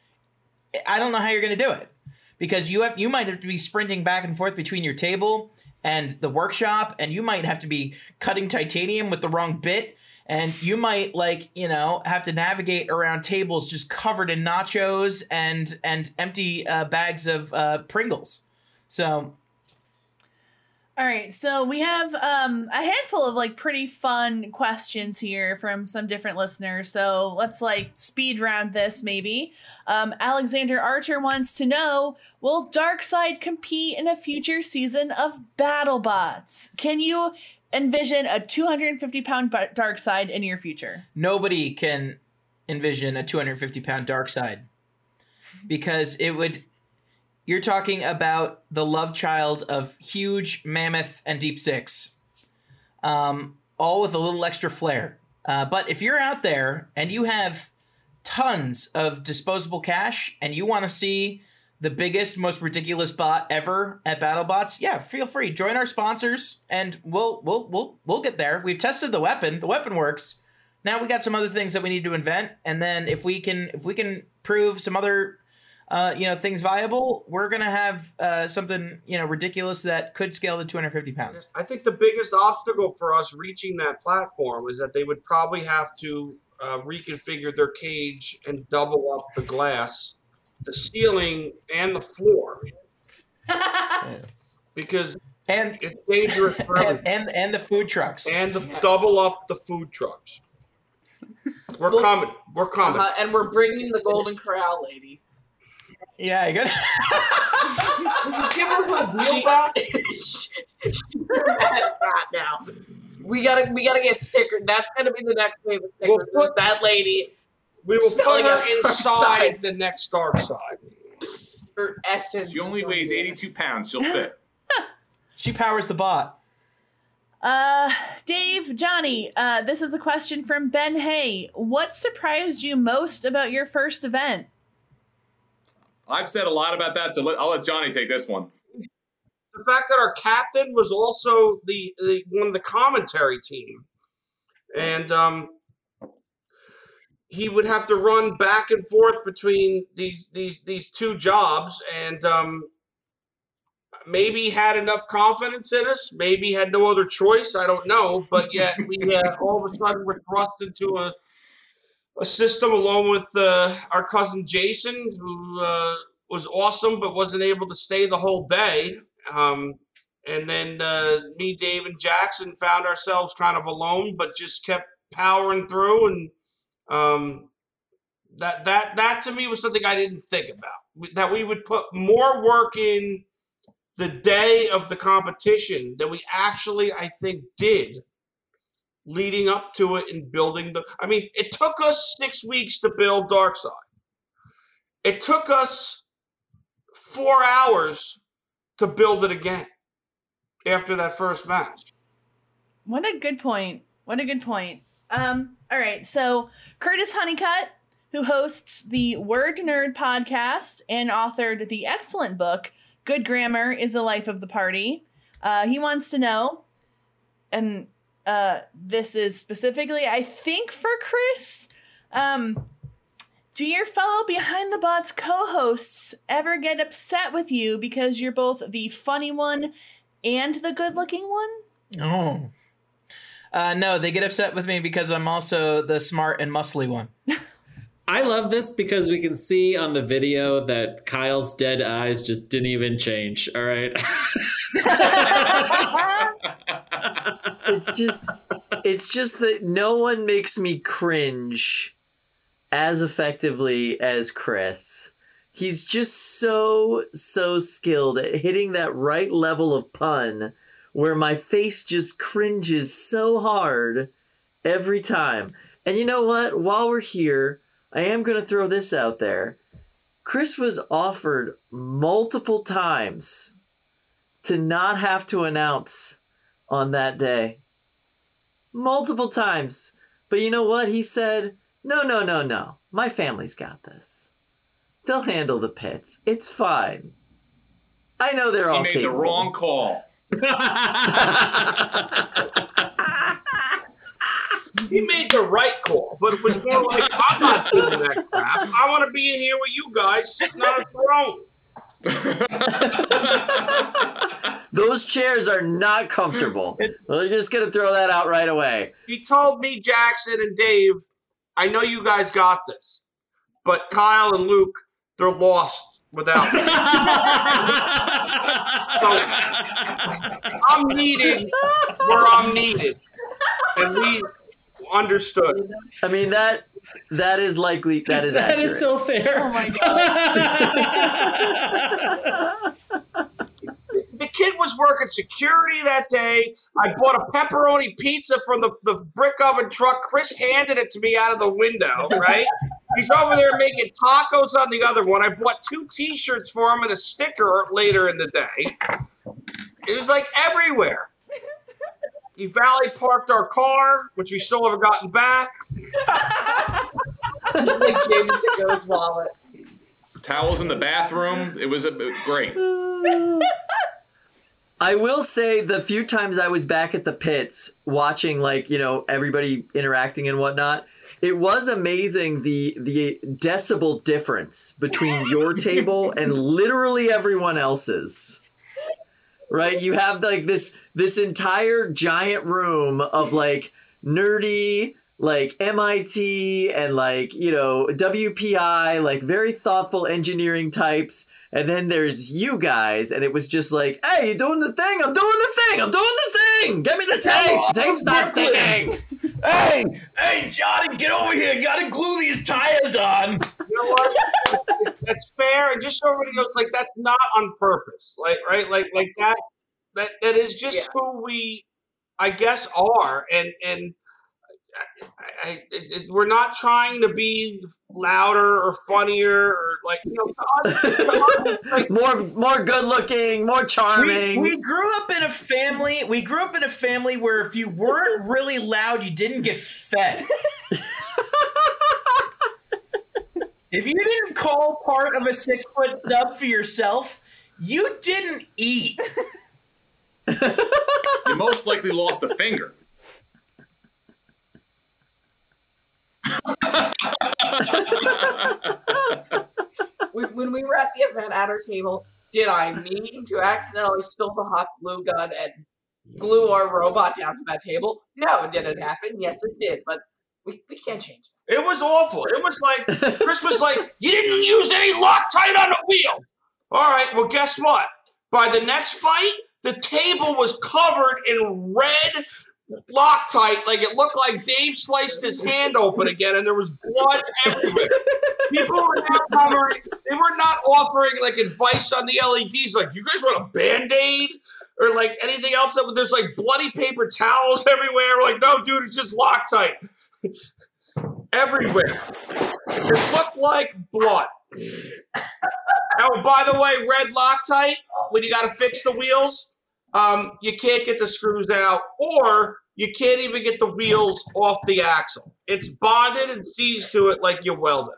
i don't know how you're going to do it. Because you have you might have to be sprinting back and forth between your table and the workshop and you might have to be cutting titanium with the wrong bit. And you might like you know have to navigate around tables just covered in nachos and and empty uh, bags of uh, pringles. So All right, so we have um, a handful of like pretty fun questions here from some different listeners. So let's like speed round this maybe. Um, Alexander Archer wants to know: Will Darkseid compete in a future season of BattleBots? Can you envision a 250 pound Darkseid in your future? nobody can envision a 250 pound dark side because it would you're talking about the love child of huge mammoth and deep six um, all with a little extra flair. Uh, but if you're out there and you have tons of disposable cash and you want to see the biggest most ridiculous bot ever at battlebots yeah feel free. Join our sponsors and we'll we'll we'll, we'll get there. We've tested the weapon the weapon works. Now we got some other things that we need to invent. And then if we can if we can prove some other uh, you know things viable we're gonna have uh, something you know ridiculous that could scale to 250 pounds I think the biggest obstacle for us reaching that platform is that they would probably have to uh, reconfigure their cage and double up the glass, the ceiling, and the floor. because and it's dangerous for and, everyone. and and the food trucks And the double up the food trucks. We're Well- coming. We're coming. Uh-huh, and we're bringing the Golden Corral lady. Yeah you got Give her her wheel back. She's her mascot now. We gotta, we gotta get stickers. That's gonna be the next wave of stickers. We'll is that lady we will put her of inside the next dark side. her essence. She only weighs gonna 82 pounds. She'll fit. she powers the bot Uh, Dave, Johnny, uh, this is a question from Ben Hay. What surprised you most about your first event? I've said a lot about that, so let, I'll let Johnny take this one. The fact that our captain was also the, the one of the commentary team, and um, he would have to run back and forth between these these these two jobs, and um, maybe had enough confidence in us, maybe had no other choice. I don't know, but yet we uh, all of a sudden were thrust into a a system along with uh, our cousin Jason, who uh, was awesome but wasn't able to stay the whole day. Um, and then uh, me, Dave, and Jackson found ourselves kind of alone, but just kept powering through. And um, that that that to me was something I didn't think about that we would put more work in the day of the competition than we actually, I think, did leading up to it and building the. I mean, it took us six weeks to build Darkseid. It took us four hours to build it again after that first match. What a good point. What a good point. Um, all right, so Curtis Honeycutt, who hosts the Word Nerd podcast and authored the excellent book Good Grammar is the Life of the Party, uh, he wants to know, and uh, this is specifically, I think, for Chris. Um, do your fellow Behind the Bots co hosts ever get upset with you because you're both the funny one and the good looking one? Oh. Uh, no, they get upset with me because I'm also the smart and muscly one. I love this because we can see on the video that Kyle's dead eyes just didn't even change. All right. it's just it's just that no one makes me cringe as effectively as Chris. He's just so so skilled at hitting that right level of pun where my face just cringes so hard every time. And you know what? While we're here, I am going to throw this out there. Chris was offered multiple times to not have to announce on that day. Multiple times. But you know what? He said, no, no, no, no. My family's got this. They'll handle the pits. It's fine. I know they're He all He made the wrong call. He made the right call, but it was more like, I'm not doing that crap. I want to be in here with you guys sitting on a throne. Those chairs are not comfortable. We're just gonna throw that out right away. He told me, Jackson and Dave, I know you guys got this, but Kyle and Luke, they're lost without me. so I'm needed where I'm needed. And we understood. I mean that that is likely that is That accurate. is so fair. Oh my god. The kid was working security that day. I bought a pepperoni pizza from the, the brick oven truck. Chris handed it to me out of the window, right? He's over there making tacos on the other one. I bought two t shirts for him and a sticker later in the day. It was like everywhere. He valley parked our car, which we still haven't gotten back. Just like James to Go's wallet. Towels in the bathroom. It was a, great. I will say the few times I was back at the pits watching like, you know, everybody interacting and whatnot, it was amazing the the decibel difference between your table and literally everyone else's. Right? You have like this this entire giant room of like nerdy like MIT and like, you know, WPI, like very thoughtful engineering types. And then there's you guys, and it was just like, hey, you doing the thing? I'm doing the thing. I'm doing the thing. Get me the tape. The tape's not sticking. Hey, hey, Johnny, get over here. You Gotta glue these tires on. You know what? that's fair, and just so everybody knows, like that's not on purpose, like right, like like that. That that is just who we, I guess, are, and and I, I, it, it, we're not trying to be louder or funnier or like you know. to us- like, more more good looking, more We, charming. we grew up in a family. We grew up in a family where if you weren't really loud, you didn't get fed. if you didn't call part of a six foot sub for yourself, you didn't eat. You most likely lost a finger. when, when we were at the event at our table, did I mean to accidentally spill the hot glue gun and glue our robot down to that table? No, did it happen? Yes, it did, but we, we can't change that. It was awful. It was like Chris was like, "You didn't use any Loctite on the wheel." All right. Well, guess what? By the next fight, the table was covered in red Loctite. Like it looked like Dave sliced his hand open again, and there was blood everywhere. People were now covering. They were not offering like advice on the LEDs. Like, you guys want a band aid or like anything else? That there's like bloody paper towels everywhere. We're like, no, dude, it's just Loctite everywhere. It looked like blood. Oh, by the way, red Loctite, when you got to fix the wheels, um, you can't get the screws out, or you can't even get the wheels off the axle. It's bonded and seized to it like you welded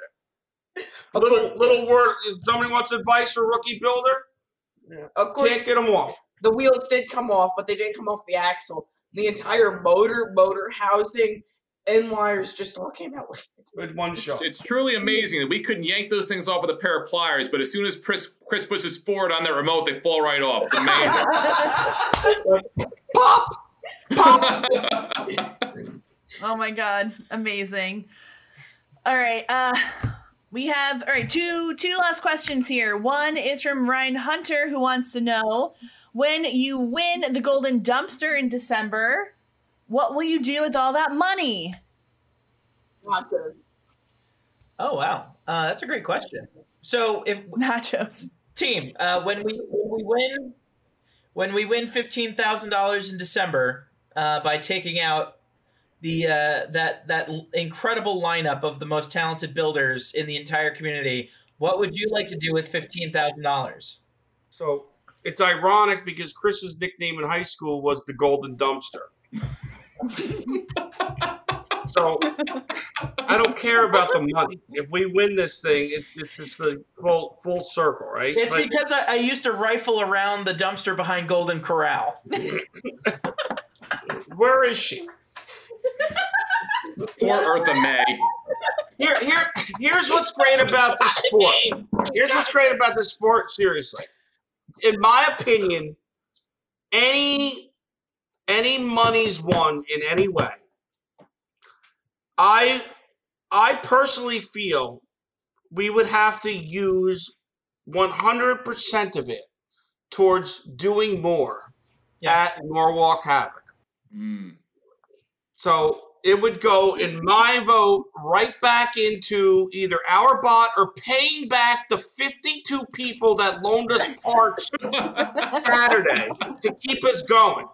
it. A little little word. Somebody wants advice for rookie builder, Of course, can't get them off. the wheels did come off, but they didn't come off the axle. The entire motor, motor housing, and wires just all came out with it. With one shot. It's truly amazing that we couldn't yank those things off with a pair of pliers, but as soon as Chris, Chris puts his forward on that remote, they fall right off. It's amazing. Pop! Oh my god, amazing. All right, uh we have all right, two two last questions here. One is from Ryan Hunter who wants to know when you win the golden dumpster in December, what will you do with all that money? Nachos. Oh wow, uh, that's a great question. So if Nachos. team, uh, when we when we win when we win fifteen thousand dollars in December uh, by taking out the uh, that that incredible lineup of the most talented builders in the entire community, what would you like to do with fifteen thousand dollars? So it's ironic because Chris's nickname in high school was the Golden Dumpster. So I don't care about the money. If we win this thing, it, it's just the full full circle, right? It's Like, because I, I used to rifle around the dumpster behind Golden Corral. where is she? Poor Eartha May. Here, here, here's what's great about the sport. Here's what's great about the sport. Seriously, in my opinion, any any money's won in any way. I I personally feel we would have to use 100% of it towards doing more at Norwalk Havoc. Mm. So it would go, in my vote, right back into either our bot or paying back the 52 people that loaned us parts Saturday to keep us going.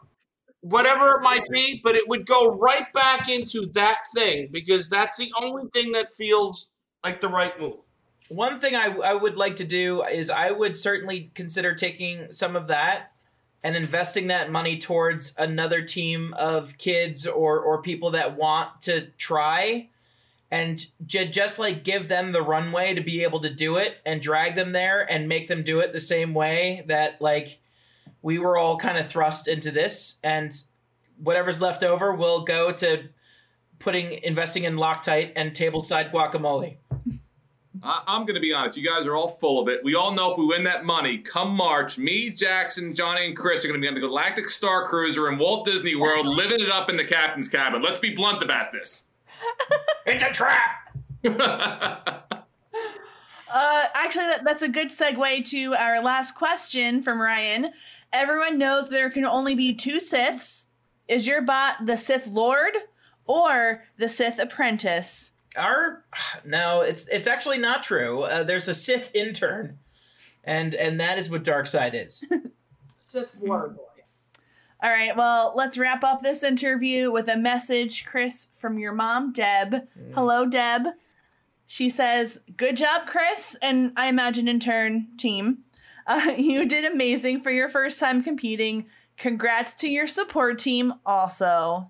Whatever it might be, but it would go right back into that thing because that's the only thing that feels like the right move. One thing I, I would like to do is I would certainly consider taking some of that and investing that money towards another team of kids or or people that want to try and j- just like give them the runway to be able to do it and drag them there and make them do it the same way that like we were all kind of thrust into this and whatever's left over will go to putting investing in Loctite and tableside guacamole. I, I'm going to be honest. You guys are all full of it. We all know if we win that money, come March, me, Jackson, Johnny, and Chris are going to be on the Galactic Star Cruiser in Walt Disney World, living it up in the captain's cabin. Let's be blunt about this. It's a trap. Uh, actually, that, that's a good segue to our last question from Ryan. Everyone knows there can only be two Siths. Is your bot the Sith Lord or the Sith Apprentice? Our no, it's it's actually not true. Uh, there's a Sith intern, and and that is what dark side is. Sith Water Boy. All right, well, let's wrap up this interview with a message, Chris, from your mom, Deb. Hello, Deb. She says, Good job, Chris, and I imagine in turn, team. Uh, you did amazing for your first time competing. Congrats to your support team, also.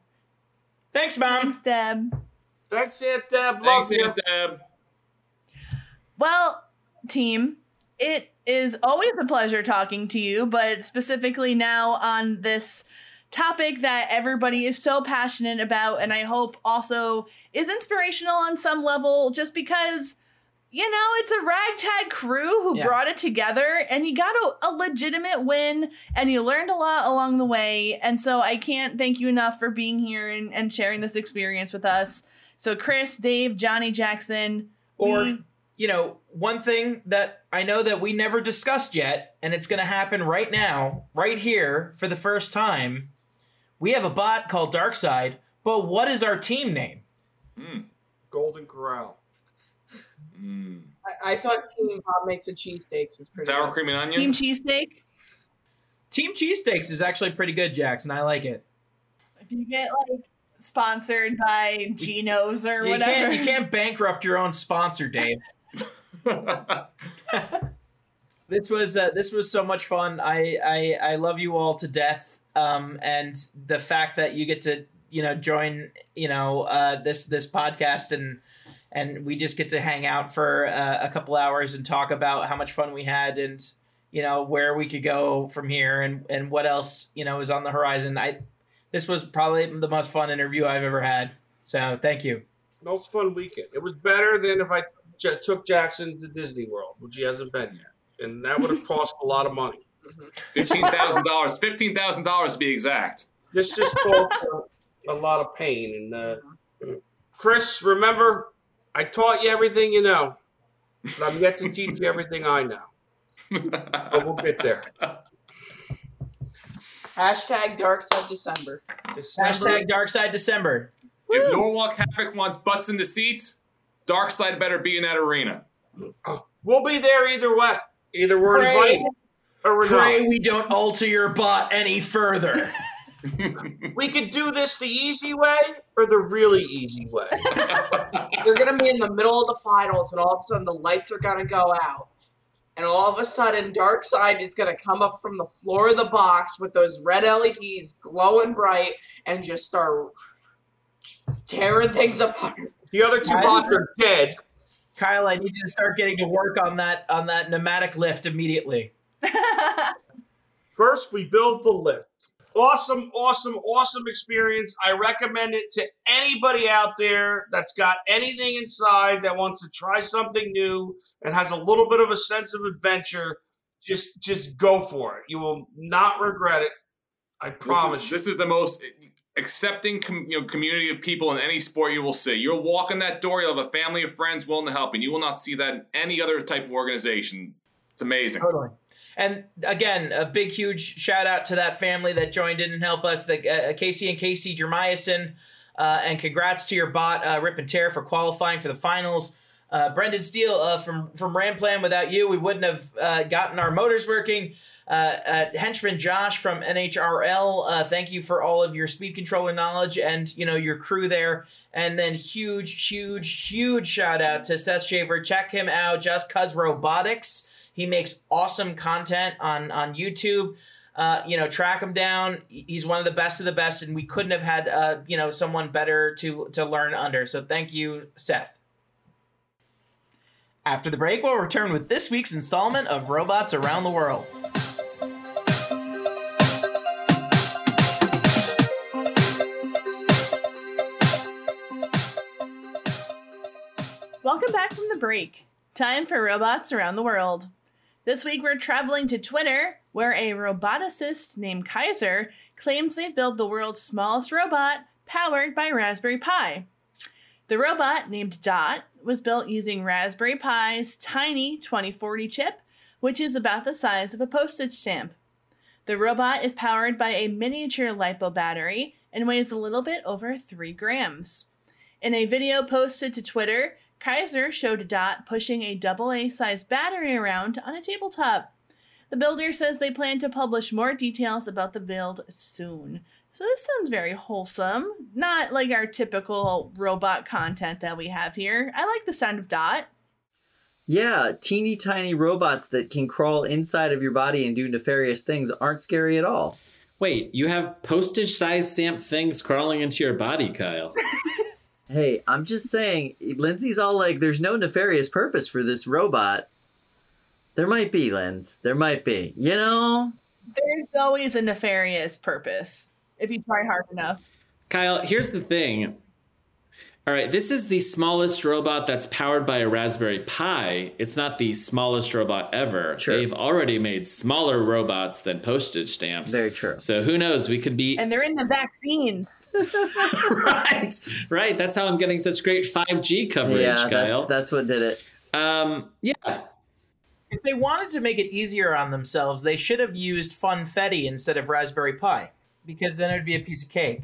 Thanks, Mom. Thanks, Deb. Thanks, Aunt Deb. Love Thanks, you. Aunt Deb. Well, team, it is always a pleasure talking to you, but specifically now on this topic that everybody is so passionate about, and I hope also is inspirational on some level, just because. You know, it's a ragtag crew who Yeah. brought it together and you got a, a legitimate win and you learned a lot along the way. And so I can't thank you enough for being here and, and sharing this experience with us. So, Chris, Dave, Johnny Jackson, Or we- you know, one thing that I know that we never discussed yet, and it's going to happen right now, right here for the first time. We have a bot called Darkside, but what is our team name? Hmm. Golden Corral. Mm. I, I thought Team Bob makes a cheesesteaks was pretty Sour good. cream and onions. Team. Cheesesteak. Team Cheesesteaks is actually pretty good, Jackson. I like it. If you get like sponsored by Geno's or You whatever. can't, you can't bankrupt your own sponsor, Dave. This was uh, this was so much fun. I, I I love you all to death. Um, and the fact that you get to you know join you know uh, this this podcast and and we just get to hang out for uh, a couple hours and talk about how much fun we had and you know where we could go from here and and what else you know is on the horizon. I this was probably the most fun interview I've ever had. So thank you. Most fun weekend. It was better than if I j- took Jackson to Disney World, which he hasn't been yet, and that would have cost a lot of money. Fifteen thousand dollars. Fifteen thousand dollars to be exact. This just caused a, a lot of pain. And uh, Chris, remember, I taught you everything you know, but I'm yet to teach you everything I know. But we'll get there. Hashtag Dark Side December. Hashtag Dark Side December. If Norwalk Havoc wants butts in the seats, Dark Side better be in that arena. Uh, we'll be there either way. Either we're Pray- invited or we're Pray not. we don't alter your bot any further. We could do this the easy way or the really easy way. You're gonna be in the middle of the finals, and all of a sudden the lights are gonna go out, and all of a sudden Dark Side is gonna come up from the floor of the box with those red LEDs glowing bright and just start tearing things apart. The other two bots are dead. Kyle, I need you to start getting to work on that on that pneumatic lift immediately. First, we build the lift. Awesome, awesome, awesome experience. I recommend it to anybody out there that's got anything inside that wants to try something new and has a little bit of a sense of adventure. Just, just go for it. You will not regret it. I promise This is, you. this is the most accepting com- you know, community of people in any sport you will see. You'll walk in that door, you'll have a family of friends willing to help, and you will not see that in any other type of organization. It's amazing. Totally. And again, a big, huge shout out to that family that joined in and helped us, the uh, Casey and Casey Jermiason. Uh, and congrats to your bot, uh, Rip and Tear, for qualifying for the finals. Uh, Brendan Steele uh, from from Ramplan. Without you, we wouldn't have uh, gotten our motors working. Henchman Josh from NHRL. Thank you for all of your speed controller knowledge and you know your crew there. And then huge, huge, huge shout out to Seth Shaver. Check him out, Just Cuz Robotics. He makes awesome content on on YouTube. Uh, you know, track him down. He's one of the best of the best, and we couldn't have had uh, you know someone better to to learn under. So thank you, Seth. After the break, we'll return with this week's installment of Robots Around the World. Welcome back from the break. Time for robots around the world. This week we're traveling to Twitter, where a roboticist named Kaiser claims they've built the world's smallest robot powered by Raspberry Pi. The robot, named Dot, was built using Raspberry Pi's tiny 2040 chip, which is about the size of a postage stamp. The robot is powered by a miniature LiPo battery and weighs a little bit over 3 grams. In a video posted to Twitter, Kaiser showed Dot pushing a AA sized battery around on a tabletop. The builder says they plan to publish more details about the build soon. So this sounds very wholesome, not like our typical robot content that we have here. I like the sound of Dot. Yeah, teeny tiny robots that can crawl inside of your body and do nefarious things aren't scary at all. Wait, you have postage size stamp things crawling into your body, Kyle. Hey, I'm just saying, Lindsay's all like, there's no nefarious purpose for this robot. There might be, Linz. There might be. You know? There's always a nefarious purpose if you try hard enough. Kyle, here's the thing. All right, this is the smallest robot that's powered by a Raspberry Pi. It's not the smallest robot ever. Sure. They've already made smaller robots than postage stamps. Very true. So who knows? We could be And they're in the vaccines. right. Right. That's how I'm getting such great 5G coverage, yeah, Kyle. that's, that's what did it. Um, yeah. If they wanted to make it easier on themselves, they should have used Funfetti instead of Raspberry Pi, because then it would be a piece of cake.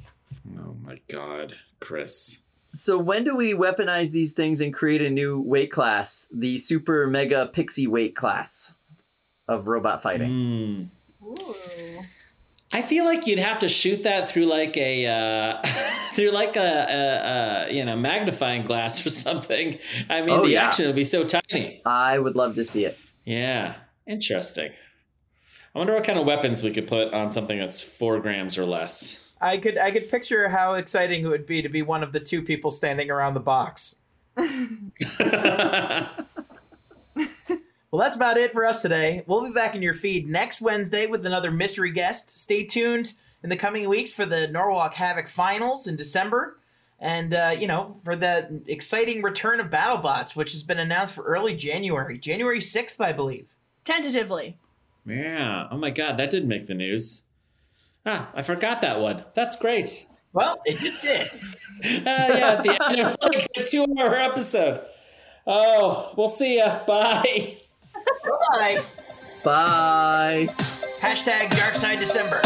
Oh my God, Chris. So when do we weaponize these things and create a new weight class, the super mega pixie weight class of robot fighting? Hmm. I feel like you'd have to shoot that through like a uh, through like a, a, a you know magnifying glass or something. I mean, Oh, the yeah. action would be so tiny. I would love to see it. Yeah, Interesting. I wonder what kind of weapons we could put on something that's four grams or less. I could I could picture how exciting it would be to be one of the two people standing around the box. Well, that's about it for us today. We'll be back in your feed next Wednesday with another mystery guest. Stay tuned in the coming weeks for the Norwalk Havoc finals in December. And, uh, you know, for the exciting return of BattleBots, which has been announced for early January, January 6th, I believe. Tentatively. Yeah. Oh my God, that did make the news. Ah, I forgot that one. That's great. Well, it just did. Uh, yeah, at the end of like a two-hour episode. Oh, we'll see ya. Bye. Bye. Bye. Hashtag Dark Side December.